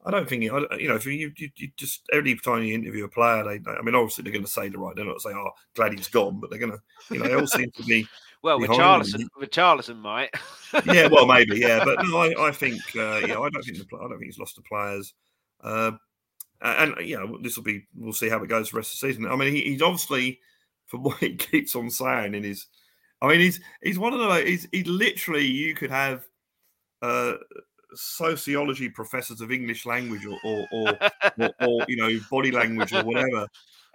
I don't think I, you know. If you, you, you just every time you interview a player, they, they I mean, obviously they're going to say the right. They're not say, "Oh, glad he's gone," but they're going to, you know, they all seem to be (laughs) well, behind Richarlison, him. Richarlison might. (laughs) yeah, well, maybe, yeah, but no, I, I think, uh, yeah, I don't think the, I don't think he's lost the players, uh, and you know, this will be, we'll see how it goes for the rest of the season. I mean, he, he's obviously, from (laughs) what he keeps on saying in his, I mean, he's he's one of the, he's he literally, you could have uh, sociology professors of English language or or, or, or, (laughs) or you know body language or whatever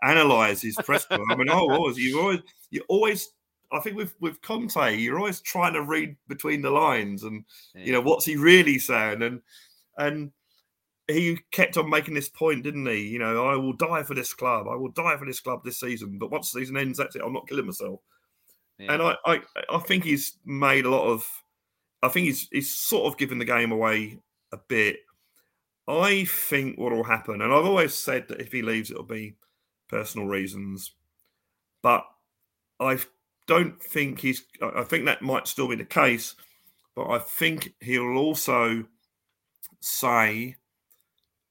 analyze his press. I mean, oh, always you always you always. I think with with Conte, you're always trying to read between the lines, and you know what's he really saying, and and he kept on making this point, didn't he? You know, I will die for this club. I will die for this club this season. But once the season ends, that's it. I'm not killing myself. Yeah. And I, I, I think he's made a lot of. I think he's he's sort of given the game away a bit. I think what will happen, and I've always said that if he leaves, it'll be personal reasons. But I don't think he's. I I think that might still be the case, but I think he'll also say.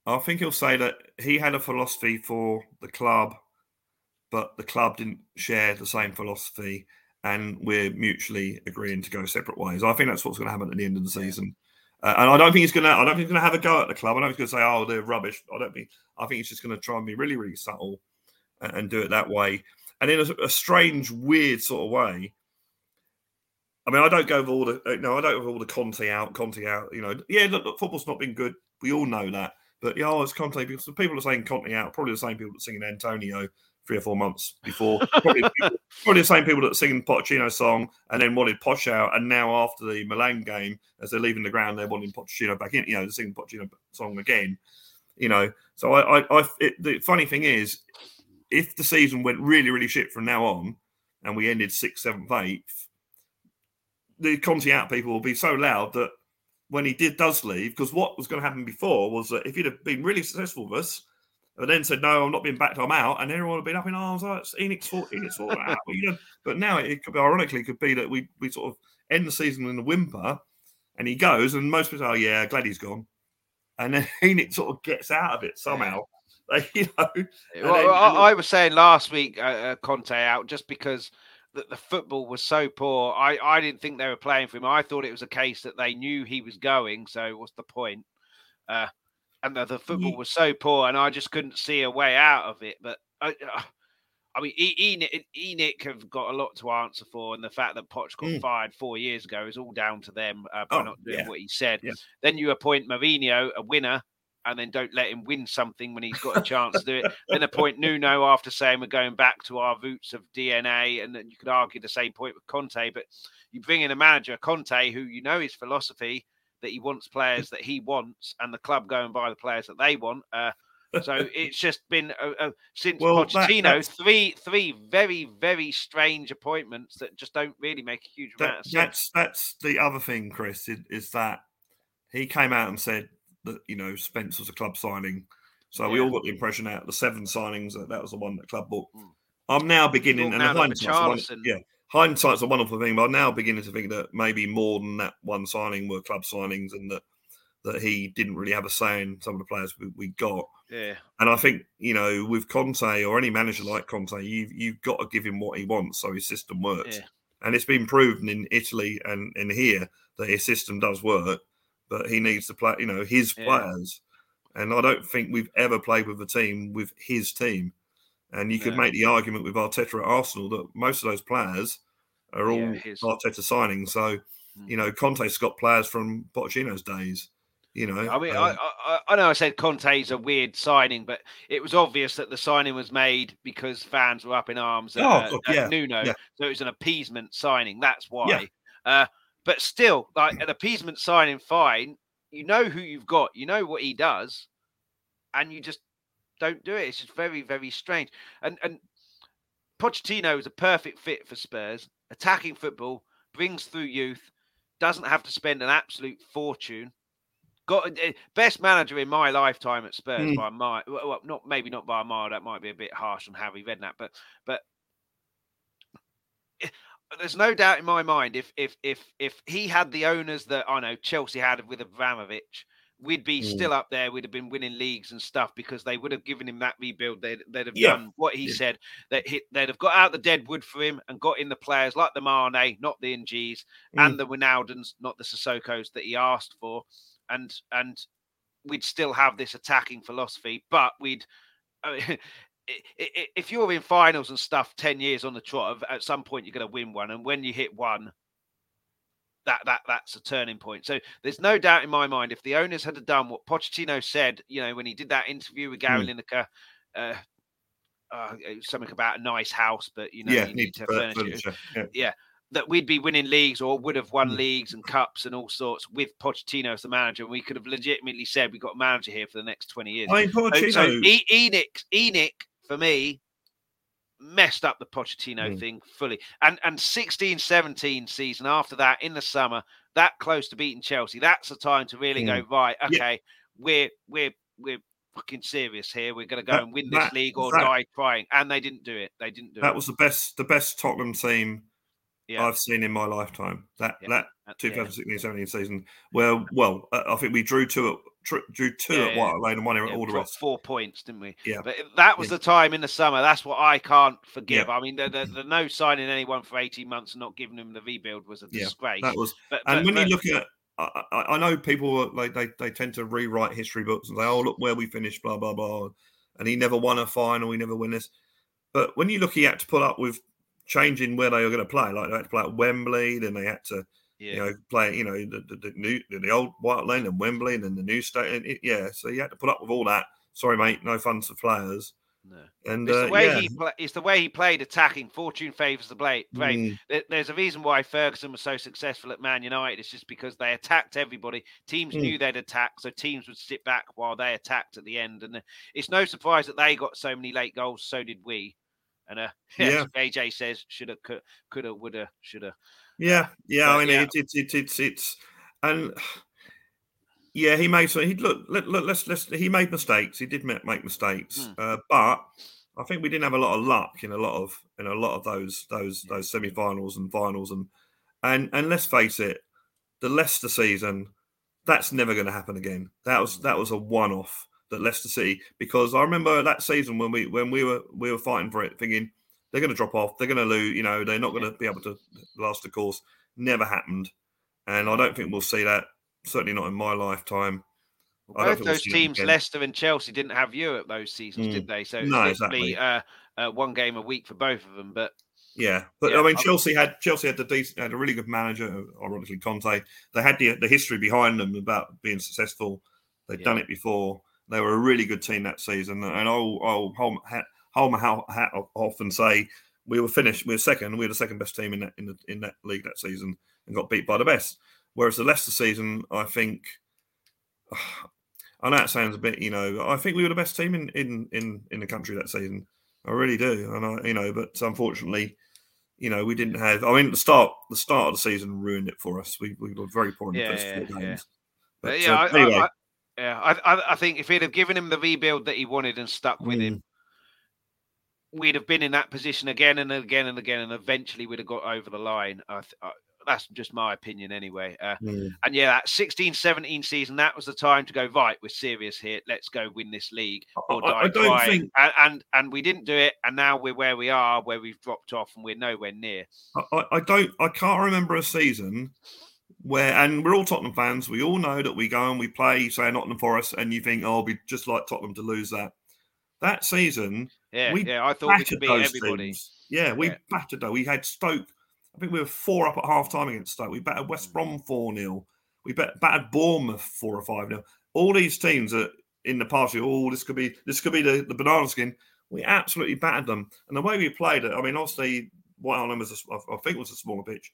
I think he'll say that he had a philosophy for the club, but the club didn't share the same philosophy, and we're mutually agreeing to go separate ways. I think that's what's going to happen at the end of the season. Uh, and I don't think he's going to. I don't think he's going to have a go at the club. I don't think he's going to say, "Oh, they're rubbish." I don't think. I think he's just going to try and be really, really subtle and, and do it that way. And in a, a strange, weird sort of way. I mean, I don't go with all the uh, no, I don't go with all the Conte out, Conte out. You know, yeah, look, look, football's not been good. We all know that. But yeah, oh, it's Conte because the people are saying Conte out. Probably the same people that singing Antonio three or four months before. (laughs) Probably, people- probably the same people that singing Pochettino's song and then wanted Poch out. And now after the Milan game, as they're leaving the ground, they're wanting Pochettino back in. You know, they're singing Pochettino song again. You know, so I, I, I it, the funny thing is, if the season went really, really shit from now on, and we ended sixth, seventh, eighth, the Conte out people will be so loud that when he did does leave, because what was going to happen before was that if he'd have been really successful with us, and then said, "No, I'm not being backed. I'm out," and everyone would have been up in arms. Oh, it's ENIC's fault. ENIC's fault. out. You know, but now it could, be, ironically could be that we we sort of end the season in a whimper, and he goes, and most people, say, "Oh yeah, glad he's gone," and then (laughs) Enix sort of gets out of it somehow. Like, (laughs) you know, well, then, I, I, was saying last week, uh, uh, Conte out just because the, the football was so poor. I, I didn't think they were playing for him. I thought it was a case that they knew he was going. So what's the point? Uh, and the, the football yeah. was so poor, and I just couldn't see a way out of it. But I, uh, I mean, ENIC, ENIC have got a lot to answer for, and the fact that Poch got mm. fired four years ago is all down to them uh, by oh, not doing yeah. what he said. Yeah. Then you appoint Mourinho, a winner, and then don't let him win something when he's got a (laughs) chance to do it. Then appoint Nuno after saying we're going back to our roots of DNA, and then you could argue the same point with Conte. But you bring in a manager, Conte, who you know his philosophy that he wants players that he wants, and the club go and buy the players that they want. Uh, so (laughs) it's just been a, a, since well, Pochettino that, three three very very strange appointments that just don't really make a huge that, amount of sense. That's that's the other thing, Chris, is, is, that he came out and said that you know Spence was a club signing. So yeah. we all got the impression out of the seven signings that that was the one that club bought. Mm. I'm now beginning, and now hindsight's one, yeah, hindsight's a wonderful thing, but I'm now beginning to think that maybe more than that one signing were club signings, and that that he didn't really have a say in some of the players we, we got. Yeah, and I think you know with Conte or any manager like Conte, you've you've got to give him what he wants so his system works. Yeah. And it's been proven in Italy and, and here that his system does work but he needs to play, you know, his yeah. players. And I don't think we've ever played with a team with his team. And you could make the argument with Arteta at Arsenal that most of those players are all yeah, Arteta signings. So, hmm. you know, Conte's got players from Pochettino's days. You know, I mean, um, I, I, I know I said Conte's a weird signing, but it was obvious that the signing was made because fans were up in arms at, oh, at yeah, Nuno. Yeah. So it was an appeasement signing. That's why. Uh, but still, like an appeasement signing, fine. You know who you've got. You know what he does, and you just don't do it. It's just very, very strange. And and Pochettino is a perfect fit for Spurs. Attacking football, brings through youth, doesn't have to spend an absolute fortune. Got uh, best manager in my lifetime at Spurs mm. by a mile. Well, not maybe not by a mile. That might be a bit harsh on Harry Redknapp, but but there's no doubt in my mind if if if if he had the owners that I know Chelsea had with Abramovich, we'd be mm. still up there. We'd have been winning leagues and stuff because they would have given him that rebuild. They'd, they'd have yeah. done what he yeah. said. That they'd have got out the dead wood for him and got in the players like the Mane, not the N'Jie's, mm. and the Wijnaldums, not the Sissokos that he asked for, and and we'd still have this attacking philosophy, but we'd. (laughs) if you're in finals and stuff 10 years on the trot at some point you're going to win one and when you hit one that that that's a turning point so there's no doubt in my mind if the owners had done what Pochettino said you know when he did that interview with Gary mm. Lineker uh, uh, something about a nice house but you know yeah, you need to furniture. furniture. Yeah. yeah that we'd be winning leagues or would have won mm. leagues and cups and all sorts with Pochettino as the manager. And we could have legitimately said we've got a manager here for the next 20 years. I mean, Pochettino... So, so ENIC, ENIC for me, messed up the Pochettino mm. thing fully. And and 16 17 season after that in the summer, that close to beating Chelsea, that's the time to really mm. go, right, okay, yeah. we're we're we're fucking serious here. We're gonna go that, and win this that, league or that, die trying. And they didn't do it. They didn't do that it. That was the best the best Tottenham team yeah. I've seen in my lifetime. That yeah. that 2016 17 season. Well, well, I think we drew two at drew two yeah, at White Lane and one at all the rest. Four points, didn't we? Yeah. But that was the time in the summer. That's what I can't forgive. I mean, the, the, the, no signing anyone for 18 months and not giving them the rebuild was a disgrace. that was. But, and but, when but, you look at I, I, know people like they, they tend to rewrite history books and say, "Oh, look where we finished," blah blah blah, and he never won a final, he never win this. But when you look, he had to put up with changing where they were going to play. Like they had to play at Wembley, then they had to, yeah. you know, play, you know, the, the, the new the old White Lane and Wembley, and then the new state. It, yeah, so you had to put up with all that. Sorry, mate, no fun for players. No. And it's, uh, the way yeah. he play, it's the way he played attacking. Fortune favors the blade. Mm. There's a reason why Ferguson was so successful at Man United. It's just because they attacked everybody. Teams mm. knew they'd attack, so teams would sit back while they attacked at the end. And uh, it's no surprise that they got so many late goals. So did we. And uh, (laughs) yeah, AJ says shoulda, coulda, woulda, shoulda. Yeah, yeah. I mean, yeah. It's it's it's it's and Yeah, he made so he look, look, look let's let's he made mistakes. He did make, make mistakes, Hmm. uh, but I think we didn't have a lot of luck in a lot of in a lot of those those those semi-finals and finals and and and let's face it, the Leicester season that's never going to happen again. That was that was a one-off that Leicester City because I remember that season when we when we were we were fighting for it, thinking they're going to drop off, they're going to lose, you know, they're not going to be able to last the course. Never happened, and I don't think we'll see that. Certainly not in my lifetime. Both those teams. Leicester and Chelsea, didn't have Europe those seasons, Mm. did they? So it's No, exactly. uh, uh, one game a week for both of them. But Yeah, but Yeah, I mean, Chelsea had Chelsea had the decent, had a really good manager, ironically Conte. They had the the history behind them about being successful. They'd Yeah. done it before. They were a really good team that season, and I'll I'll hold, my hat, hold my hat hat off and say we were finished. We were second. We were the second best team in that in the, in that league that season, and got beat by the best. Whereas the Leicester season, I think. (sighs) I know it sounds a bit, you know. I think we were the best team in in in, in the country that season. I really do, and I, you know, but unfortunately, you know, we didn't have. I mean, the start the start of the season ruined it for us. We, we were very poor in the Yeah, first yeah, four yeah. games. But But, yeah, uh, I, I- anyway, I, yeah, I, I, I think if he'd have given him the rebuild that he wanted and stuck with him, we'd have been in that position again and again and again, and eventually we'd have got over the line. I, th- I, that's just my opinion, anyway. Uh, mm, and yeah, that 16-17 season, that was the time to go right. We're serious here. Let's go win this league or I- die I don't think- And, and and we didn't do it, and now we're where we are, where we've dropped off, and we're nowhere near. I, I- don't. I can't remember a season where, and we're all Tottenham fans. We all know that we go and we play, say Nottingham Forest, and you think, oh, we just like Tottenham to lose that. That season, Yeah, We yeah. I thought we battered could beat everybody. teams. Yeah, we Yeah. battered though. We had Stoke. I think we were four up at half time against Stoke. We battered West Mm. Brom 4 0. We bat- battered Bournemouth 4 or 5 0. All these teams that in the past, you, oh, this could be this could be the, the banana skin. We absolutely battered them. And the way we played it, I mean, obviously, White Lane was, a, I think, it was a smaller pitch.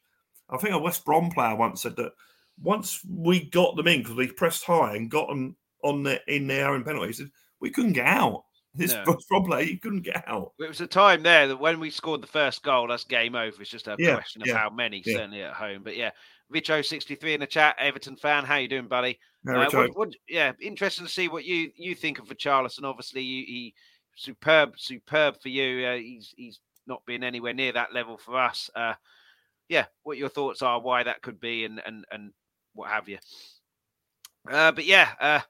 I think a West Brom player once said that once we got them in because we pressed high and got them on the in their own penalty, he said we couldn't get out. This No. Player, you couldn't get out. It was a time there that when we scored the first goal, that's game over. It's just a Yeah, question of yeah, how many, yeah. certainly at home. But yeah, Richo sixty three in the chat, Everton fan. How you doing, buddy? Yeah, Uh, what, what, yeah, interesting to see what you you think of for Richarlison. Obviously, you, he superb, superb for you. Uh, he's he's not been anywhere near that level for us. Uh, yeah, what your thoughts are, why that could be, and and and what have you. Uh, but yeah, uh,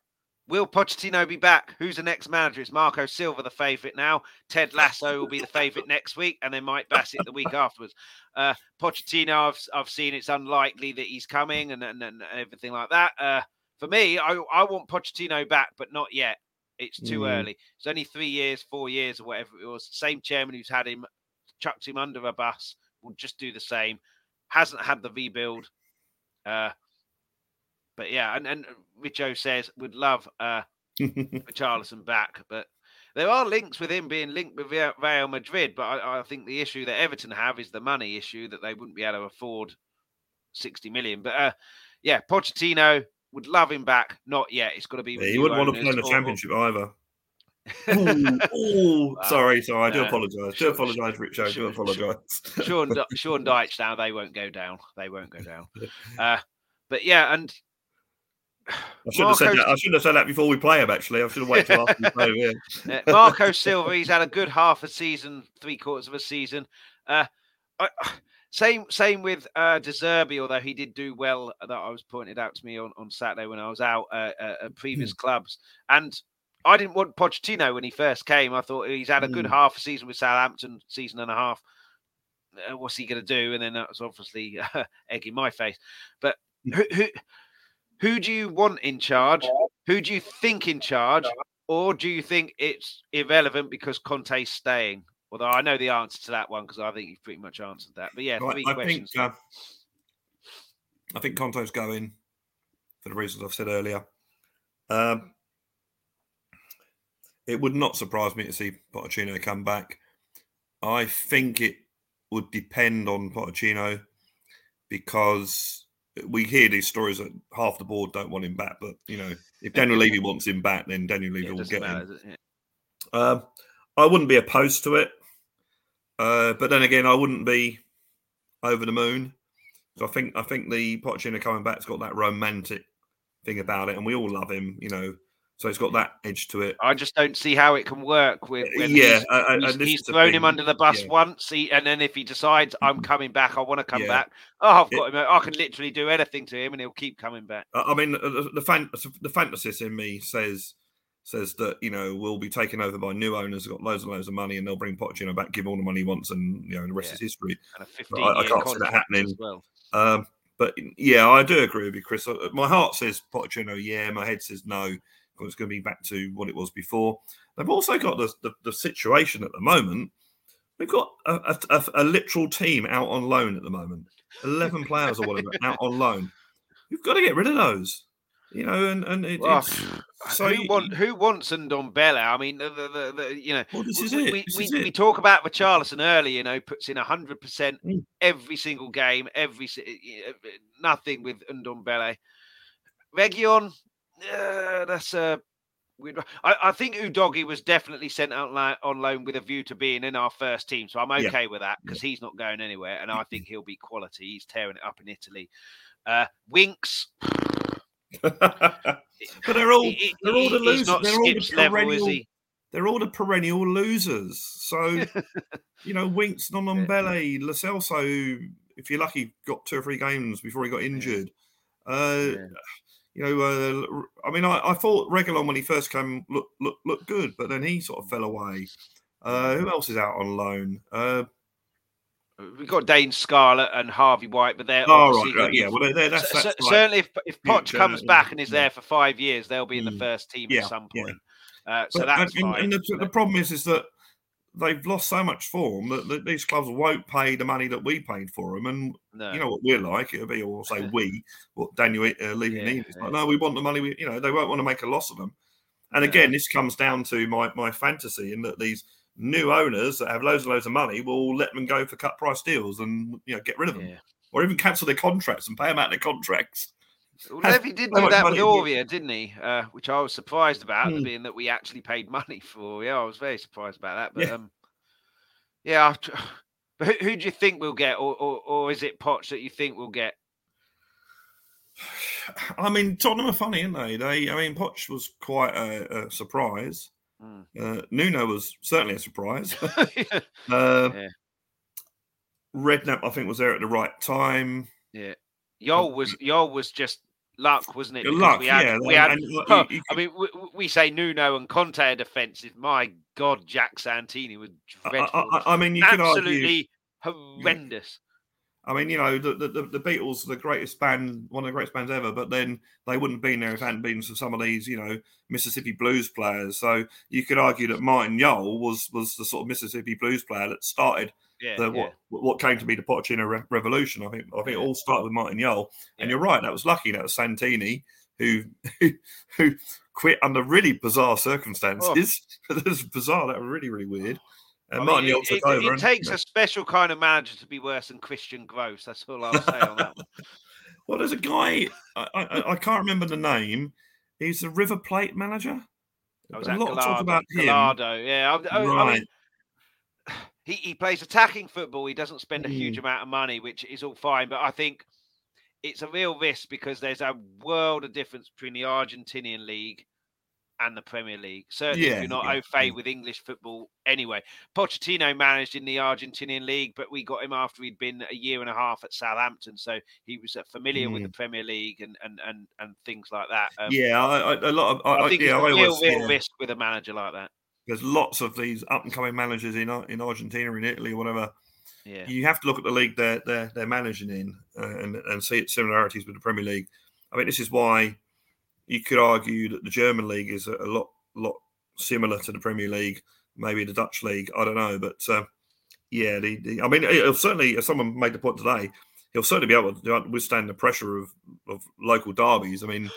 will Pochettino be back? Who's the next manager? It's Marco Silva, the favourite now. Ted Lasso will be the favourite next week, and then Mike Bassett the week afterwards. Uh, Pochettino, I've, I've seen it's unlikely that he's coming and, and, and everything like that. Uh, for me, I, I want Pochettino back, but not yet. It's too Mm. early. It's only three years, four years, or whatever it was. Same chairman who's had him, chucked him under a bus, will just do the same. Hasn't had the rebuild. Uh, but yeah, and, and Richo says would love uh, (laughs) Richarlison back, but there are links with him being linked with Real Madrid. But I, I think the issue that Everton have is the money issue that they wouldn't be able to afford sixty million. But uh, yeah, Pochettino would love him back. Not yet. It's got to be. Yeah, he wouldn't want to play in the or- championship either. (laughs) Ooh, ooh, Wow. sorry, sorry. I do Uh, apologise. Do apologise, Rich. I do apologise. Sean (laughs) Sean Dyche now they won't go down. They won't go down. Uh, but yeah, and I should have said that. I should have said that before we play him. Actually, I should have waited till after we play him. (laughs) Yeah. Marco Silva, he's had a good half a season, three quarters of a season. Uh, I, same same with uh, De although he did do well. That I was pointed out to me on, on Saturday when I was out uh, uh, at previous clubs, and I didn't want Pochettino when he first came. I thought he's had a good Mm. half a season with Southampton, season and a half. Uh, what's he going to do? And then that was obviously uh, (laughs) egg in my face. But who, who who do you want in charge? Who do you think in charge? Or do you think it's irrelevant because Conte's staying? Although I know the answer to that one because I think you've pretty much answered that. But yeah, Right, three I think questions. uh, I think Conte's going for the reasons I've said earlier. Um, it would not surprise me to see Pochettino come back. I think it would depend on Pochettino because we hear these stories that half the board don't want him back. But you know, if Daniel Levy wants him back, then Daniel Levy it will get matter, him. it? Um, I wouldn't be opposed to it, uh, but then again, I wouldn't be over the moon. So I think I think the Pochettino coming back's got that romantic thing about it, and we all love him. You know, so it's got that edge to it. I just don't see how it can work with when yeah, he's, uh, and he's, he's thrown him under the bus Yeah. once, he, and then if he decides I'm coming back, I want to come Yeah. back. Oh, I've It- got him. I can literally do anything to him, and he'll keep coming back. I mean, uh, the the, fan, the fantasist in me says says that you know we'll be taken over by new owners who've got loads and loads of money, and they'll bring Pochettino back, give all the money he wants, and you know the rest Yeah. is history. And a I- 15 I year can't see that happening. as well. Um, but yeah, I do agree with you, Chris. Uh, My heart says Pochettino, yeah. My head says no. It's going to be back to what it was before. They've also got the, the, the situation at the moment. We've got a, a, a, literal team out on loan at the moment. 11 players or whatever out on loan. You've got to get rid of those. You know, and, and it, Well, it's, so who, want, who wants Ndombele? I mean, the, the, the, you know, well, this we, is we- it. we, This we, is we it. talk about Richarlison early, you know, puts in 100% Mm. every single game, every nothing with Ndombele. Region, uh, that's a weird. I, I think Udogie was definitely sent out li- on loan with a view to being in our first team, so I'm Yeah. okay with that because he's not going anywhere, and I think (laughs) he'll be quality. He's tearing it up in Italy. Uh, Winks, (laughs) but they're all he- they're all the losers. They're all the Skipp's level, perennial they're all the perennial losers. So, (laughs) you know, Winks, Ndombele, Lo Celso, who, if you're lucky, got two or three games before he got injured. Uh, Yeah. You know, uh, I mean, I, I thought Reguilón when he first came looked look, looked good, but then he sort of fell away. Uh, who else is out on loan? Uh, We've got Dane Scarlett and Harvey White, but they're oh, obviously right, right, yeah. Well, they're, that's, that's like- certainly if if Poch future, comes back and is yeah. there for five years, they'll be in the Mm. first team Yeah, at some yeah. point. Uh, so But- that's and, fine. and the, the problem is, is that they've lost so much form that, that these clubs won't pay the money that we paid for them. And no. you know what we're like. It'll be, or say (laughs) we, what Daniel uh, Levy Yeah, yeah. like, no, we want the money. We, you know, they won't want to make a loss of them. And Yeah. again, this comes down to my my fantasy in that these new owners that have loads and loads of money will let them go for cut price deals and you know get rid of them, yeah. or even cancel their contracts and pay them out their contracts. Well, Levy did do that with. Aurier, didn't he? Uh, which I was surprised about, Hmm. being that we actually paid money for. Yeah, I was very surprised about that. But Yeah. um, yeah. (sighs) But who, who do you think we'll get, or, or or is it Poch that you think we'll get? (sighs) I mean, Tottenham are funny, aren't they? They, I mean, Poch was quite a, a surprise. Mm. Uh, Nuno was certainly a surprise. (laughs) yeah. (laughs) uh, Yeah. Redknapp, I think, was there at the right time. Yeah, Jol was Jol was just luck, wasn't it? Luck, we had, yeah. we had and, like, (laughs) Huh, you- you I mean, we, we say Nuno and Conte are defensive. My God, Jacques Santini was dreadful. I, I mean, you could argue. Absolutely horrendous. I mean, you know, the, the the- the Beatles, are the greatest band, one of the greatest bands ever. But then they wouldn't have been there if it hadn't been for some of these, you know, Mississippi blues players. So you could argue that Martin Jol was was the sort of Mississippi blues player that started Yeah, the yeah. what what came to be the Pochettino re- revolution. I think I think it all started with Martin. Yeah. And you're right, that was lucky. That was Santini who who quit under really bizarre oh. circumstances. (laughs) that was bizarre. That was really really weird. And I Martin mean, Jol it, took it- over. it takes a special kind of manager to be worse than Christian Gross. That's all I'll say on that one. (laughs) Well, there's a guy I, I, I can't remember the name. He's a River Plate manager. Oh, I was a lot of talk about him. Gallardo, yeah. I, I- I mean, he, he plays attacking football. He doesn't spend a huge Mm. amount of money, which is all fine. But I think it's a real risk because there's a world of difference between the Argentinian league and the Premier League. Certainly, if Yeah, you're not yeah, au fait with English football anyway. Pochettino managed in the Argentinian league, but we got him after he'd been a year and a half at Southampton, so he was uh, familiar with the Premier League and and and, and things like that. Um, Mm. yeah, I, I, a lot of. I, I think yeah, it's a real, always, real risk with a manager like that. There's lots of these up and coming managers in in Argentina, in Italy, or whatever. Yeah. You have to look at the league they're they're, they're managing in uh, and and see its similarities with the Premier League. I mean, this is why you could argue that the German league is a, a lot lot similar to the Premier League, maybe the Dutch league. I don't know, but uh, yeah, the, the I mean, it'll certainly. As someone made the point today, he'll certainly be able to withstand the pressure of of local derbies. I mean.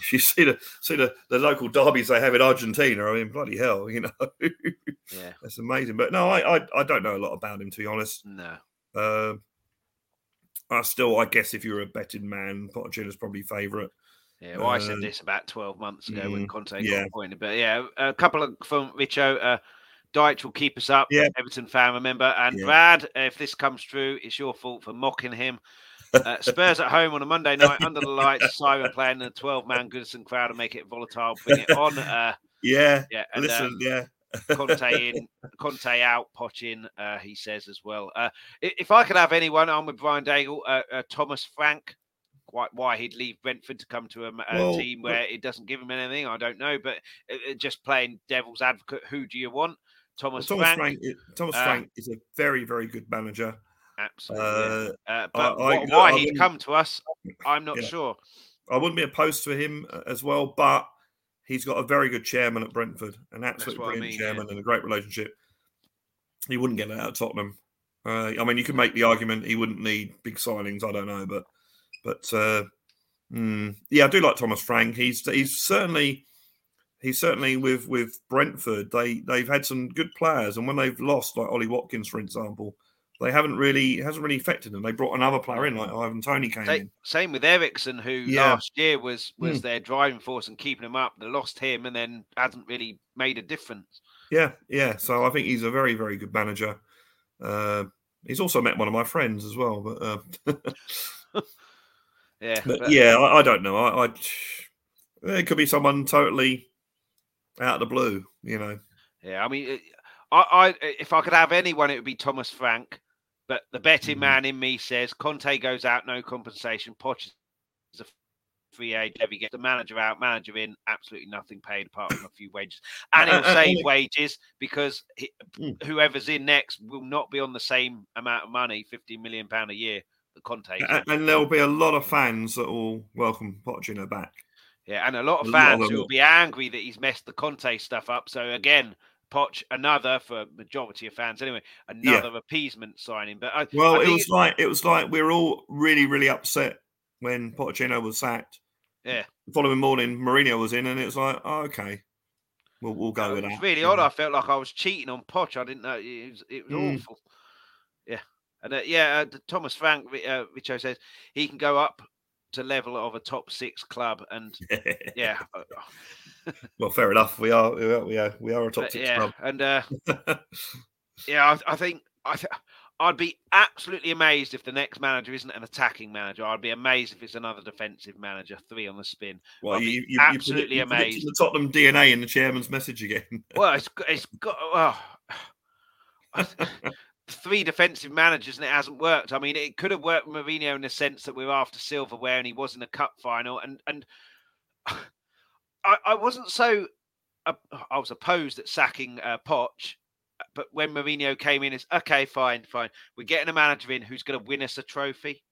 If you (laughs) see the see the, the local derbies they have in Argentina, I mean, bloody hell, you know, Yeah. (laughs) that's amazing. But no, I, I I don't know a lot about him to be honest. No. Uh, I still, I guess, if you're a betting man, Pochettino's probably favourite. Yeah, well, I said Uh, this about 12 months ago when mm, Conte yeah. got appointed. But yeah, a couple of from Richo. Uh, Dyche will keep us up. Yeah. Everton fan, remember. And Yeah. Brad, if this comes true, it's your fault for mocking him. Uh, Spurs at home on a Monday night under the lights, Simon playing the 12 man Goodison crowd and make it volatile, bring it on. Uh, yeah, yeah, and, listen, um, yeah. Conte in, Conte out, in, uh, he says as well. Uh, if I could have anyone, I'm with Brian Daigle, uh, uh, Thomas Frank. Quite why he'd leave Brentford to come to a Well, team where it doesn't give him anything, I don't know. But uh, uh, just playing devil's advocate, who do you want? Well, Thomas, Thomas Frank, Frank, Thomas uh, Frank is a very, very good manager. Absolutely. Uh, Uh, but I- wh- why I he'd come to us, (laughs) I'm not Yeah. sure. I wouldn't be opposed to him uh, as well, but he's got a very good chairman at Brentford, an absolutely I brilliant mean, yeah. chairman and a great relationship. He wouldn't get that out of Tottenham. Uh, I mean, you could make the argument he wouldn't need big signings. I don't know, but but uh, mm, yeah, I do like Thomas Frank. He's he's certainly he's certainly with with Brentford. They they've had some good players, and when they've lost, like Ollie Watkins, for example, they haven't really it hasn't really affected them. They brought another player in, like Ivan Toney came Sa- in. Same with Eriksen, who Yeah. last year was was Hmm. their driving force and keeping them up. They lost him and then hasn't really made a difference. Yeah, yeah. So I think he's a very, very good manager. Uh, he's also met one of my friends as well, but, uh, (laughs) Yeah, but but- yeah, I, I don't know. I, I it could be someone totally out of the blue, you know. yeah. I mean, I, I if I could have anyone, it would be Thomas Frank. But the betting Mhm. man in me says Conte goes out, no compensation. Poch is a free agent. He gets the manager out, manager in, absolutely nothing paid apart from a few wages, and he'll (laughs) save wages because he, Mm. whoever's in next will not be on the same amount of money, fifty million pound a year. The Conte. And, and there'll be a lot of fans that will welcome Pochettino back. Yeah, and a lot of A lot of fans who will will. be angry that he's messed the Conte stuff up. So again, Poch, another for majority of fans anyway, another appeasement signing. But I, Well, I it was like it was like we were all really, really upset when Pochettino was sacked. Yeah. The following morning, Mourinho was in, and it was like, oh, okay, we'll we'll go it with that. really you odd. I felt like I was cheating on Poch. I didn't know it was, it was Mm. awful. Yeah, and uh, yeah, uh, Thomas Frank, uh, Richo says he can go up to level of a top six club, and (laughs) yeah, uh, well, fair enough. We are, we are, we are, we are a top but six yeah, club. and uh, (laughs) Yeah, I, I think I th- I'd be absolutely amazed if the next manager isn't an attacking manager. I'd be amazed if it's another defensive manager, three on the spin. well, I'd you, you, absolutely you amazed. The Tottenham DNA in the chairman's message again. (laughs) Well, it's it's got well, (sighs) (sighs) three defensive managers and it hasn't worked. I mean, it could have worked with Mourinho in the sense that we're after silverware and he was in a cup final, and and (sighs) I, I wasn't so uh, I was opposed at sacking uh, Poch. But when Mourinho came in, it's okay, fine, fine. We're getting a manager in who's going to win us a trophy.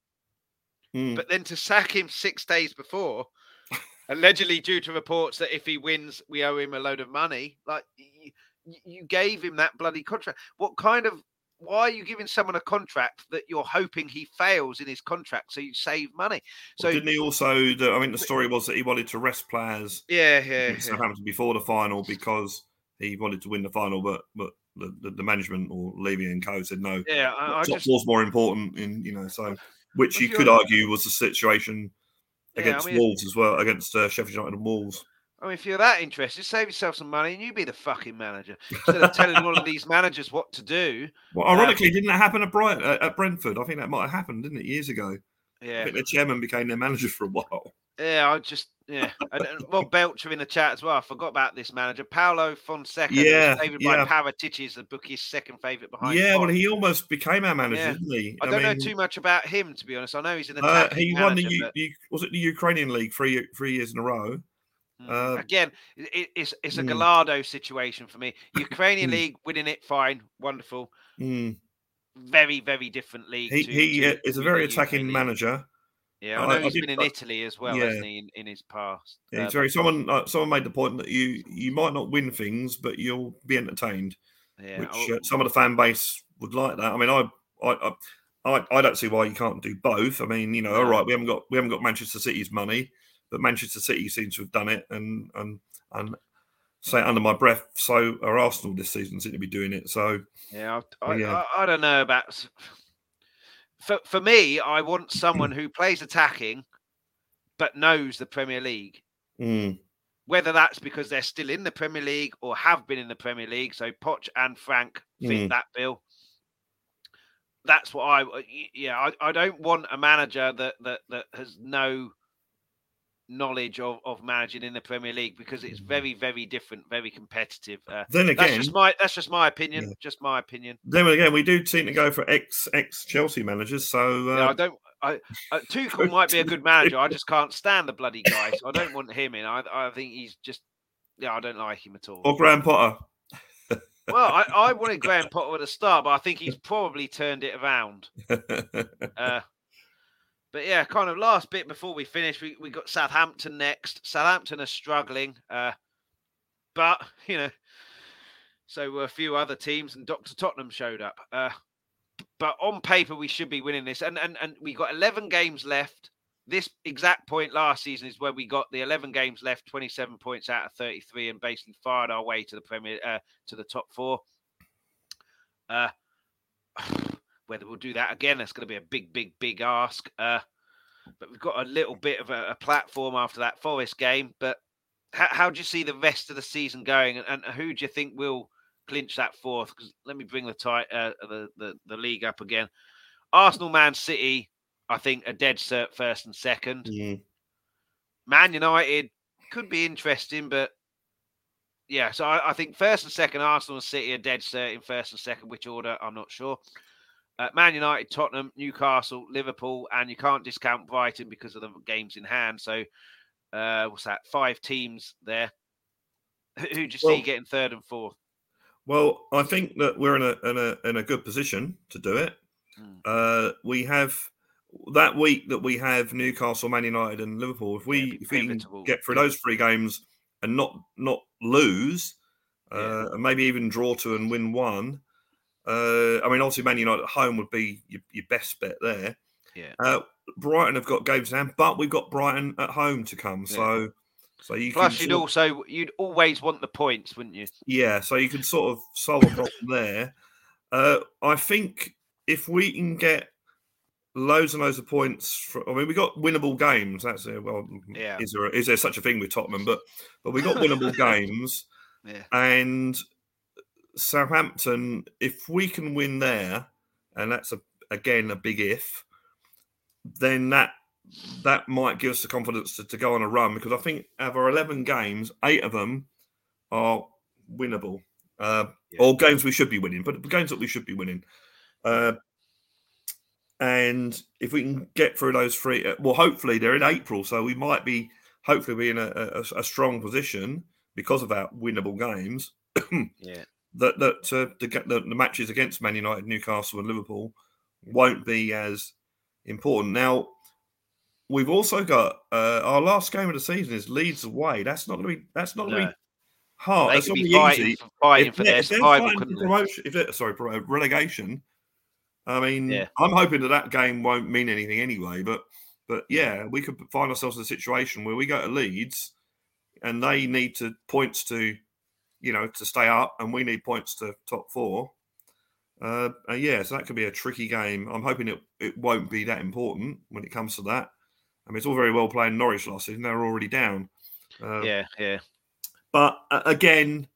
Mm. But then to sack him six days before, (laughs) allegedly due to reports that if he wins, we owe him a load of money. Like you, you gave him that bloody contract. What kind of? Why are you giving someone a contract that you're hoping he fails in his contract so you save money? So Well, didn't he also? The, I mean, the story was that he wanted to rest players yeah, yeah, against yeah. Southampton before the final because he wanted to win the final, but but the, the, the management or Levy and Co said no. yeah. I, I top just four's more important in you know so which you could argue was the situation Yeah, I against mean- Wolves as well against uh, Sheffield United and Wolves. I mean, if you're that interested, save yourself some money and you be the fucking manager instead of telling all of these managers what to do. Well, ironically, didn't that happen at Bright uh, at Brentford? I think that might have happened, didn't it, years ago? I Yeah, think the chairman became their manager for a while. Yeah, I just yeah. And, Rob Belcher in the chat as well. I forgot about this manager, Paulo Fonseca. Yeah, favoured yeah. by Paratici as the bookie's second favourite behind. yeah, well, he almost became our manager, Yeah. didn't he? I don't know too much about him to be honest. I know he's an Uh, attacking he won the, manager, U- but, the was it the Ukrainian league three three years in a row. Mm, uh, again, it, it's it's a mm. Gallardo situation for me. Ukrainian Mm. league winning it, fine, wonderful. Mm. Very very different league. He to- he to- uh, is a very attacking manager. Yeah, I I- know I he's did- been in I- Italy as well, yeah. hasn't he, in, in his past? Yeah, Uh, very someone. Uh, someone made the point that you you might not win things, but you'll be entertained. yeah, which oh, uh, some of the fan base would like that. I mean, I, I, I, I don't see why you can't do both. I mean, you know, all right, we haven't got we haven't got Manchester City's money, but Manchester City seems to have done it, and and and say under my breath, so are Arsenal this season seem to be doing it. So Yeah, I, yeah. I, I don't know about. For for me, I want someone who plays attacking, but knows the Premier League. mm, Whether that's because they're still in the Premier League or have been in the Premier League, so Poch and Frank fit Mm. that bill. that's what I yeah I, I don't want a manager that that that has no knowledge of, of managing in the Premier League because it's mm. very very different, very competitive. Uh, then again, that's just my that's just my opinion. Yeah. Just my opinion. Then again, we do seem to go for ex ex Chelsea managers. So uh... yeah, I don't. I, uh, (laughs) Tuchel might be a good manager. I just can't stand the bloody guy. So I don't want him in. I I think he's just yeah, I don't like him at all. Or Graham Potter. (laughs) well, I, I wanted Graham Potter at the start, but I think he's probably turned it around. (laughs) Uh, but yeah, kind of last bit before we finish, we, we got Southampton next. Southampton are struggling, uh, but (laughs) you know, so were a few other teams, and Doctor Tottenham showed up. Uh, but on paper, we should be winning this, and and and we got eleven games left. This exact point last season is where we got the eleven games left, twenty-seven points out of thirty-three, and basically fired our way to the Premier uh, to the top four. Uh, (sighs) whether we'll do that again, that's going to be a big, big, big ask. Uh, but we've got a little bit of a, a platform after that Forest game. But how, how, do you see the rest of the season going, and, and who do you think will clinch that fourth? Because let me bring the, tie, uh, the, the the league up again. Arsenal, Man City, I think a dead cert first and second. Man United could be interesting, but yeah, so I, I, think first and second, Arsenal and City are dead cert in first and second. Which order? I'm not sure. Uh, Man United, Tottenham, Newcastle, Liverpool, and you can't discount Brighton because of the games in hand. So, uh, what's that? Five teams there. (laughs) Who do you well, see getting third and fourth? Well, I think that we're in a in a in a good position to do it. Hmm. Uh, we have that week that we have Newcastle, Man United, and Liverpool. If we yeah, if we can get through those three games and not not lose, uh, yeah. and maybe even draw two and win one, uh, I mean, obviously, Man United at home would be your, your best bet there. Yeah. Uh, Brighton have got games hand, but we've got Brighton at home to come. So, yeah. so you plus you'd also you'd always want the points, wouldn't you? Yeah. So you can sort of solve a problem (laughs) there. Uh, I think if we can get loads and loads of points, I mean, we got winnable games. That's a, well, yeah. Is there is there such a thing with Tottenham? But but we got winnable (laughs) games. Yeah. And Southampton, if we can win there, and that's a again a big if, then that that might give us the confidence to, to go on a run because I think out of our eleven games, eight of them are winnable. Uh, yeah. All games we should be winning, but games that we should be winning. Uh, and if we can get through those three, uh, well, hopefully they're in April, so we might be hopefully be in a, a, a strong position because of our winnable games. (clears throat) yeah that that uh, the, the, the matches against Man United, Newcastle, and Liverpool won't be as important. Now, we've also got uh, our last game of the season is Leeds away. That's not going to be. That's not going to no. be hard. They that's not be fighting, easy. For, fighting if, for their survival. Promotion, if they sorry, relegation. I mean, yeah. I'm hoping that that game won't mean anything anyway. But but yeah, we could find ourselves in a situation where we go to Leeds and they need to points to you know, to stay up, and we need points to top four. Uh, uh, yeah, so that could be a tricky game. I'm hoping it, it won't be that important when it comes to that. I mean, it's all very well playing Norwich last season; they're already down. Uh, yeah, yeah. But uh, again,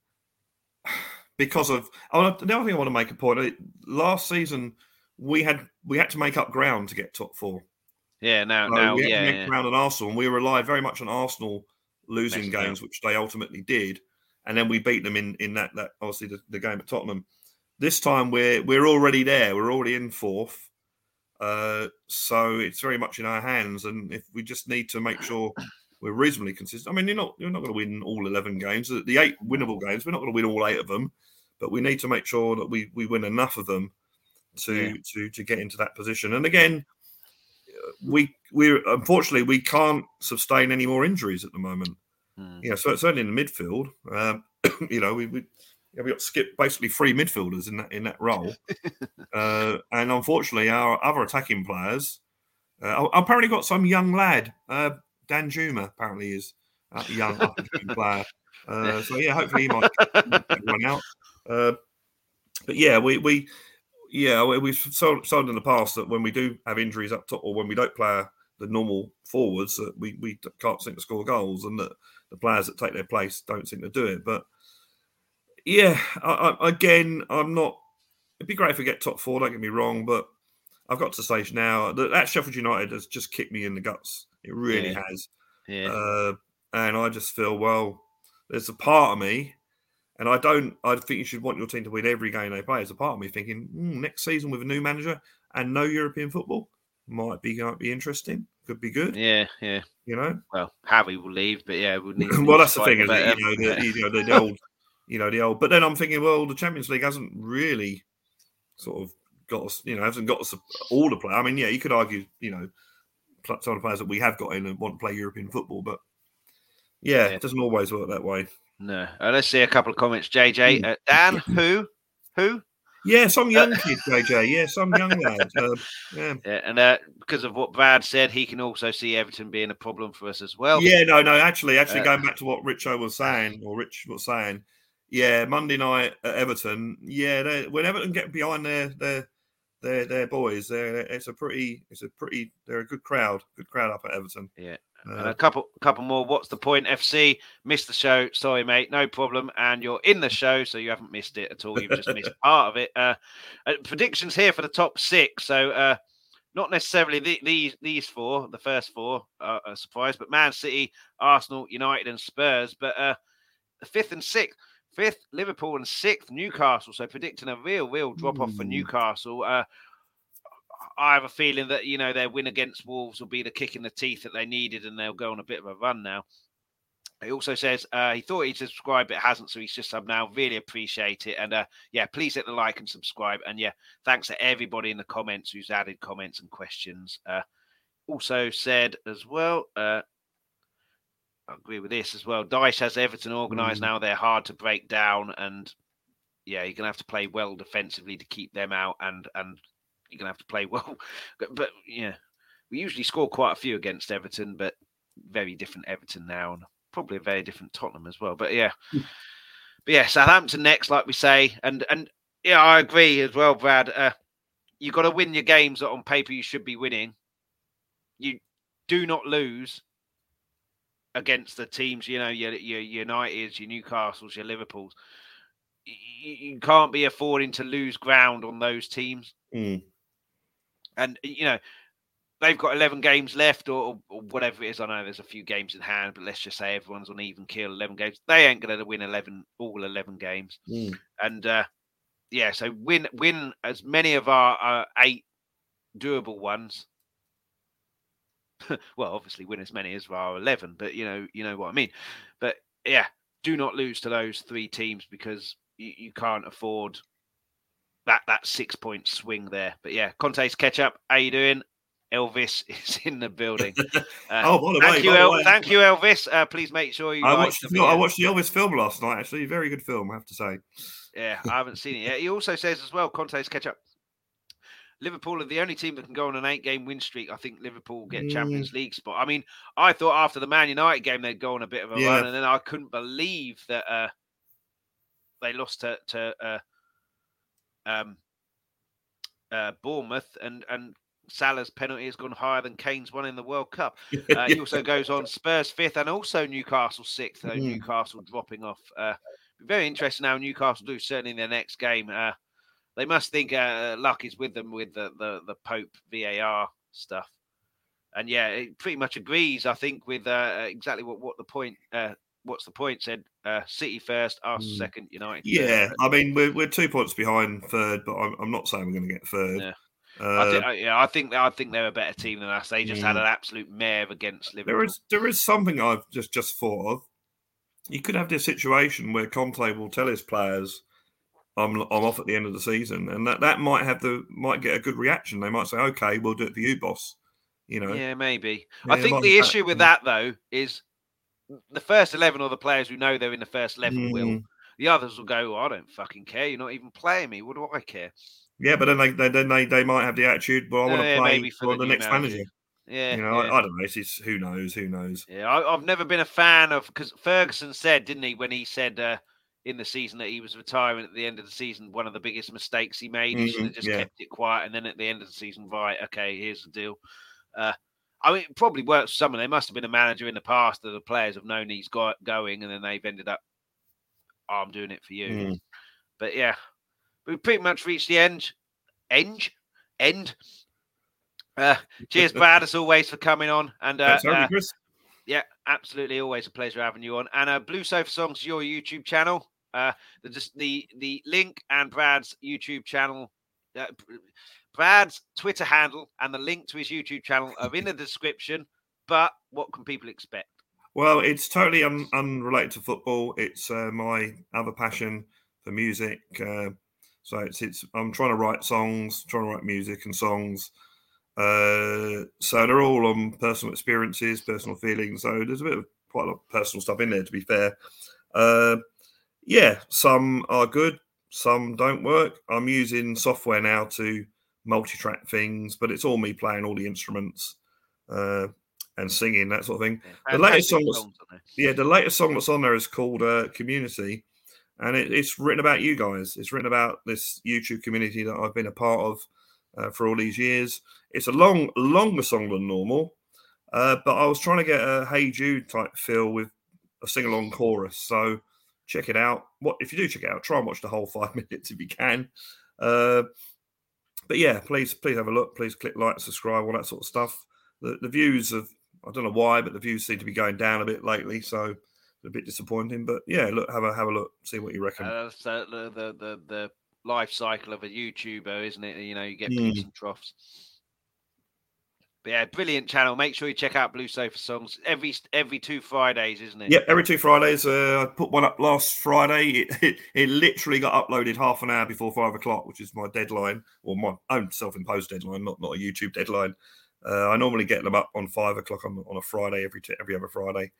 because of oh, the other thing I want to make a point. Last season, we had we had to make up ground to get top four. Yeah, now, so now, we had yeah, to make yeah. ground on Arsenal, and we relied very much on Arsenal losing games, which they ultimately did and then we beat them in in that that obviously the, the game at Tottenham. This time we're we're already there. We're already in fourth. Uh, so it's very much in our hands, and if we just need to make sure we're reasonably consistent. I mean, you're not you're not going to win all eleven games. The eight winnable games, we're not going to win all eight of them, but we need to make sure that we we win enough of them to yeah. to to get into that position. And again, we we unfortunately we can't sustain any more injuries at the moment. Mm. Yeah, so certainly in the midfield, um, (coughs) you know, we, we yeah, we got Skipp basically three midfielders in that in that role, (laughs) uh, and unfortunately, our other attacking players. Uh, apparently, got some young lad, uh, Danjuma. Apparently, is a young (laughs) player. Uh, so yeah, hopefully he might run (laughs) out. Uh, but yeah, we we yeah we've sold, sold in the past that when we do have injuries up top or when we don't play the normal forwards, that we we can't seem to score goals, and that the players that take their place don't seem to do it. But yeah, I, I, again, I'm not. It'd be great if we get top four. Don't get me wrong, but I've got to say now that, that Sheffield United has just kicked me in the guts. It really Yeah. has. Yeah. Uh, and I just feel, well, there's a part of me, and I don't, I think you should want your team to win every game they play. There's a part of me thinking, hmm, next season with a new manager and no European football might be might be interesting. Could be good, yeah, yeah. you know. Well, Harry will leave, but yeah, we'll need. (clears throat) well, that's the thing, is it? You know, the, you know, the, the old, (laughs) you know, the old. But then I'm thinking, well, the Champions League hasn't really sort of got us, you know, hasn't got us all the play. I mean, yeah, you could argue, you know, some of the players that we have got in and want to play European football, but yeah, Yeah. it doesn't always work that way. No. Uh, let's see a couple of comments. JJ, Hmm. uh, Dan, (laughs) who, who? Yeah, some young kid, JJ. Yeah, some young lad. Uh, yeah. (laughs) Yeah, and uh, because of what Brad said, he can also see Everton being a problem for us as well. Yeah, no, no. Actually, actually, Uh, going back to what Richo was saying, or Rich was saying, yeah, Monday night at Everton. Yeah, they, when Everton get behind their their their, their boys, they're, it's a pretty, it's a pretty, they're a good crowd, good crowd up at Everton. Yeah. Uh, And a couple, couple more. What's the point? FC missed the show. Sorry, mate. No problem. And you're in the show, so you haven't missed it at all. You've just missed (laughs) part of it. Uh, uh, predictions here for the top six. So uh, not necessarily the, these these four, the first four, are a surprise, but Man City, Arsenal, United, and Spurs. But uh, the fifth and sixth. Fifth, Liverpool, and sixth, Newcastle. So predicting a real, real drop off for Hmm. Newcastle. Uh, I have a feeling that you know their win against Wolves will be the kick in the teeth that they needed, and they'll go on a bit of a run now. He also says uh, he thought he'd subscribe, but hasn't, so he's just sub now. Really appreciate it, and uh, yeah, please hit the like and subscribe, and yeah, thanks to everybody in the comments who's added comments and questions. Uh, also said as well. Uh, I agree with this as well. Dyche has Everton organised Mm. now. They're hard to break down, and yeah, you're gonna have to play well defensively to keep them out, and and you're gonna have to play (laughs) well. But, but yeah, we usually score quite a few against Everton, but very different Everton now, and probably a very different Tottenham as well. But yeah, Hmm. but yeah, Southampton next, like we say, and and yeah, I agree as well, Brad. Uh, you got to win your games that on paper you should be winning. You do not lose against the teams, you know, your your Uniteds, your Newcastles, your Liverpools. You, you can't be affording to lose ground on those teams mm, and you know they've got 11 games left or, or whatever it is. I know there's a few games in hand but let's just say everyone's on even kill 11 games. They ain't going to win 11 all 11 games. Mm. and uh yeah so win win as many of our uh, eight doable ones. (laughs) Well obviously win as many as our 11 but you know you know what i mean. But yeah do not lose to those three teams because you, you can't afford that that six point swing there. But yeah, Conte's catch up. How you doing? Elvis (laughs) is in the building. (laughs) Uh, Oh, the thank way, you, El- way, thank you, Elvis. Uh, please make sure you. I watched, the I watched the Elvis film last night. Actually, very good film, I have to say. Yeah, I haven't seen it yet. He also says as well, Conte's catch up. Liverpool are the only team that can go on an eight-game win streak. I think Liverpool get Mm. Champions League spot. I mean, I thought after the Man United game they'd go on a bit of a Yeah. run, and then I couldn't believe that uh, they lost to, to uh, um, uh, Bournemouth, and and Salah's penalty has gone higher than Kane's one in the World Cup. (laughs) Uh, he also goes on Spurs fifth and also Newcastle sixth. Though Mhm. Newcastle dropping off. Uh, very interesting how Newcastle do certainly in their next game. Uh, they must think uh, luck is with them with the, the the Pope VAR stuff. And yeah, it pretty much agrees. I think with uh, exactly what what the point. What's the point? Said uh, City first, us Mm. second, United. third. Yeah, I mean, we're, we're two points behind third, but I'm, I'm not saying we're going to get third. Yeah. Uh, I think, uh, yeah, I think I think they're a better team than us. They just had Mm. an absolute mare against Liverpool. There is there is something I've just just thought of. You could have this situation where Conte will tell his players, "I'm I'm off at the end of the season," and that, that might have the might get a good reaction. They might say, "Okay, we'll do it for you, boss." You know, Yeah, maybe. Yeah, I think the issue with yeah. that though is the first eleven or the players who know they're in the first eleven will. Mm. The others will go, "I don't fucking care. You're not even playing me. What do I care?" yeah, but then they, they then they, they might have the attitude. Well, I want to Yeah, play for the the, next manager. manager. Yeah, You know, yeah. I, I don't know. It's, it's who knows, who knows. Yeah, I, I've never been a fan of because Ferguson said, didn't he, when he said uh, in the season that he was retiring at the end of the season, one of the biggest mistakes he made. He should have just yeah. kept it quiet, and then at the end of the season, right, okay, here's the deal. Uh, I mean, it probably works for some someone. There must have been a manager in the past that the players have known he's got going, and then they've ended up, oh, I'm doing it for you. Mm. But yeah, we've pretty much reached the end, end, end Uh, cheers, (laughs) Brad, as always, for coming on. And uh, Chris. Yeah, absolutely. Always a pleasure having you on. And uh, Blue Sofa Songs, your YouTube channel. Uh, the just the the link and Brad's YouTube channel, uh, Brad's Twitter handle, and the link to his YouTube channel are in the description. But what can people expect? Well, it's totally un- unrelated to football. It's uh, my other passion for music. Uh, so it's it's I'm trying to write songs, trying to write music and songs. Uh, so they're all on personal experiences, personal feelings. So there's a bit of quite a lot of personal stuff in there, to be fair. Uh, yeah, some are good, some don't work. I'm using software now to multi-track things, but it's all me playing all the instruments uh, and singing that sort of thing. Yeah, the latest song, songs, yeah, the latest song that's on there is called uh, "Community," and it, it's written about you guys. It's written about this YouTube community that I've been a part of uh, for all these years. It's a long, longer song than normal, uh, but I was trying to get a Hey Jude type feel with a sing along chorus. So check it out. What if you do check it out? Try and watch the whole (laughs) five minutes if you can. Uh, but yeah, please, please have a look. Please click like, subscribe, all that sort of stuff. The, the views of I don't know why, but the views seem to be going down a bit lately. So a bit disappointing. But yeah, look, have a have a look, see what you reckon. Uh, so the, the the the life cycle of a YouTuber, isn't it? You know, you get Mm. peaks and troughs. But yeah, brilliant channel. Make sure you check out Blue Sofa Songs every every two Fridays, isn't it? Yeah, every two Fridays. Uh, I put one up last Friday. It, it, it literally got uploaded half an hour before five o'clock, which is my deadline or my own self-imposed deadline, not not a YouTube deadline. Uh, I normally get them up on five o'clock on, on a Friday every t- every other Friday.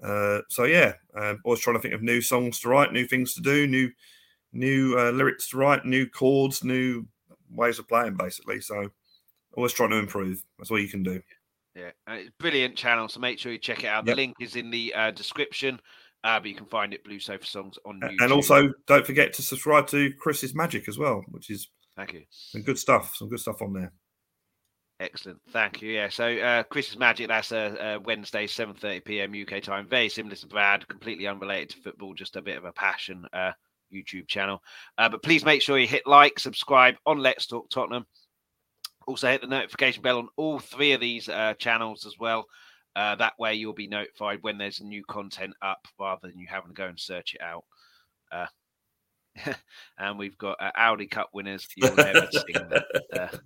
Uh, so yeah, um, always trying to think of new songs to write, new things to do, new new uh, lyrics to write, new chords, new ways of playing, basically. So always trying to improve. That's all you can do. Yeah, it's a brilliant channel. So make sure you check it out. Yep. The link is in the uh, description, uh, but you can find it Blue Sofa Songs on YouTube. And also, don't forget to subscribe to Chris's Magic as well, which is thank you. some good stuff. Some good stuff on there. Excellent, thank you. Yeah, so uh, Chris's Magic. That's uh, uh, Wednesday, seven thirty PM UK time. Very similar to Brad, completely unrelated to football, just a bit of a passion uh, YouTube channel. Uh, but please make sure you hit like, subscribe on Let's Talk Tottenham. Also, hit the notification bell on all three of these uh, channels as well. Uh, that way, you'll be notified when there's new content up, rather than you having to go and search it out. Uh, (laughs) and we've got uh, Audi Cup winners. You'll never (laughs) sing that.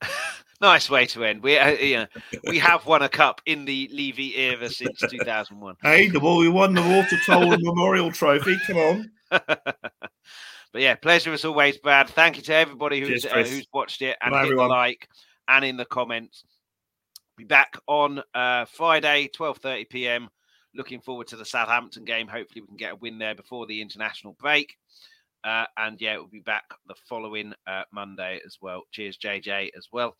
Uh, (laughs) nice way to end. We uh, yeah, we have won a cup in the Levy era since 2001. Hey, the well, we won the Walter Tull Memorial Trophy. Come on. But yeah, pleasure as always, Brad. Thank you to everybody who's Cheers, uh, who's watched it and Bye, hit everyone. the like and in the comments. Be back on uh, Friday, 12:30 p.m. Looking forward to the Southampton game. Hopefully, we can get a win there before the international break. Uh, and yeah, we'll be back the following uh, Monday as well. Cheers, JJ, as well.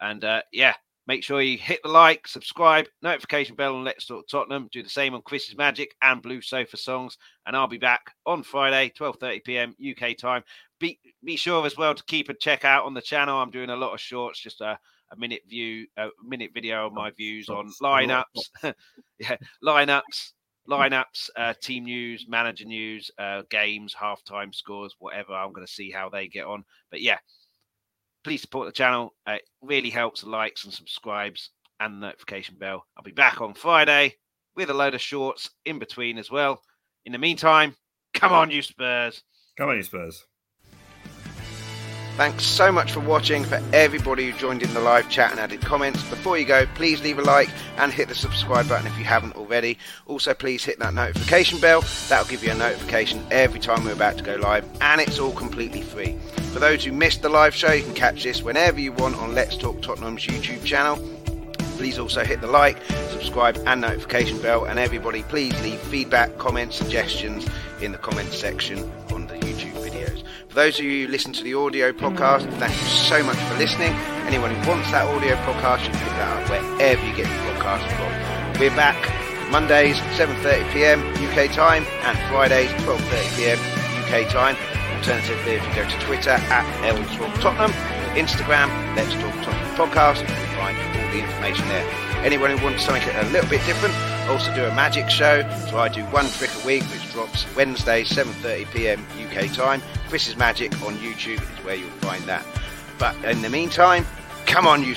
And uh, yeah, make sure you hit the like, subscribe, notification bell on Let's Talk Tottenham. Do the same on Chris's Magic and Blue Sofa Songs. And I'll be back on Friday, 12:30 p.m. UK time. Be be sure as well to keep a check out on the channel. I'm doing a lot of shorts, just a, a minute view, a minute video of my views on Shots, a lot of lineups, (laughs) yeah, lineups, lineups, uh, team news, manager news, uh, games, halftime scores, whatever. I'm going to see how they get on. But yeah, please support the channel. It really helps likes and subscribes and the notification bell. I'll be back on Friday with a load of shorts in between as well. In the meantime, come on, you Spurs. Come on, you Spurs. Thanks so much for watching. For everybody who joined in the live chat and added comments. Before you go, please leave a like and hit the subscribe button if you haven't already. Also, please hit that notification bell. That'll give you a notification every time we're about to go live, and it's all completely free. For those who missed the live show, you can catch this whenever you want on Let's Talk Tottenham's YouTube channel. Please also hit the like, subscribe, and notification bell. And everybody, please leave feedback, comments, suggestions in the comments section on the those of you who listen to the audio podcast, thank you so much for listening. Anyone who wants that audio podcast, you can pick that up wherever you get your podcast from. We're back Mondays 7:30 p.m. UK time and Fridays 12:30 p.m. UK time. Alternatively, if you go to Twitter at L Tottenham, Instagram Let's Talk Tottenham Podcast, you can find all the information there. Anyone who wants something a little bit different, also do a magic show. So I do one trick a week, which drops Wednesday 7:30 p.m. UK time. Chris's Magic on YouTube is where you'll find that. But in the meantime, come on, you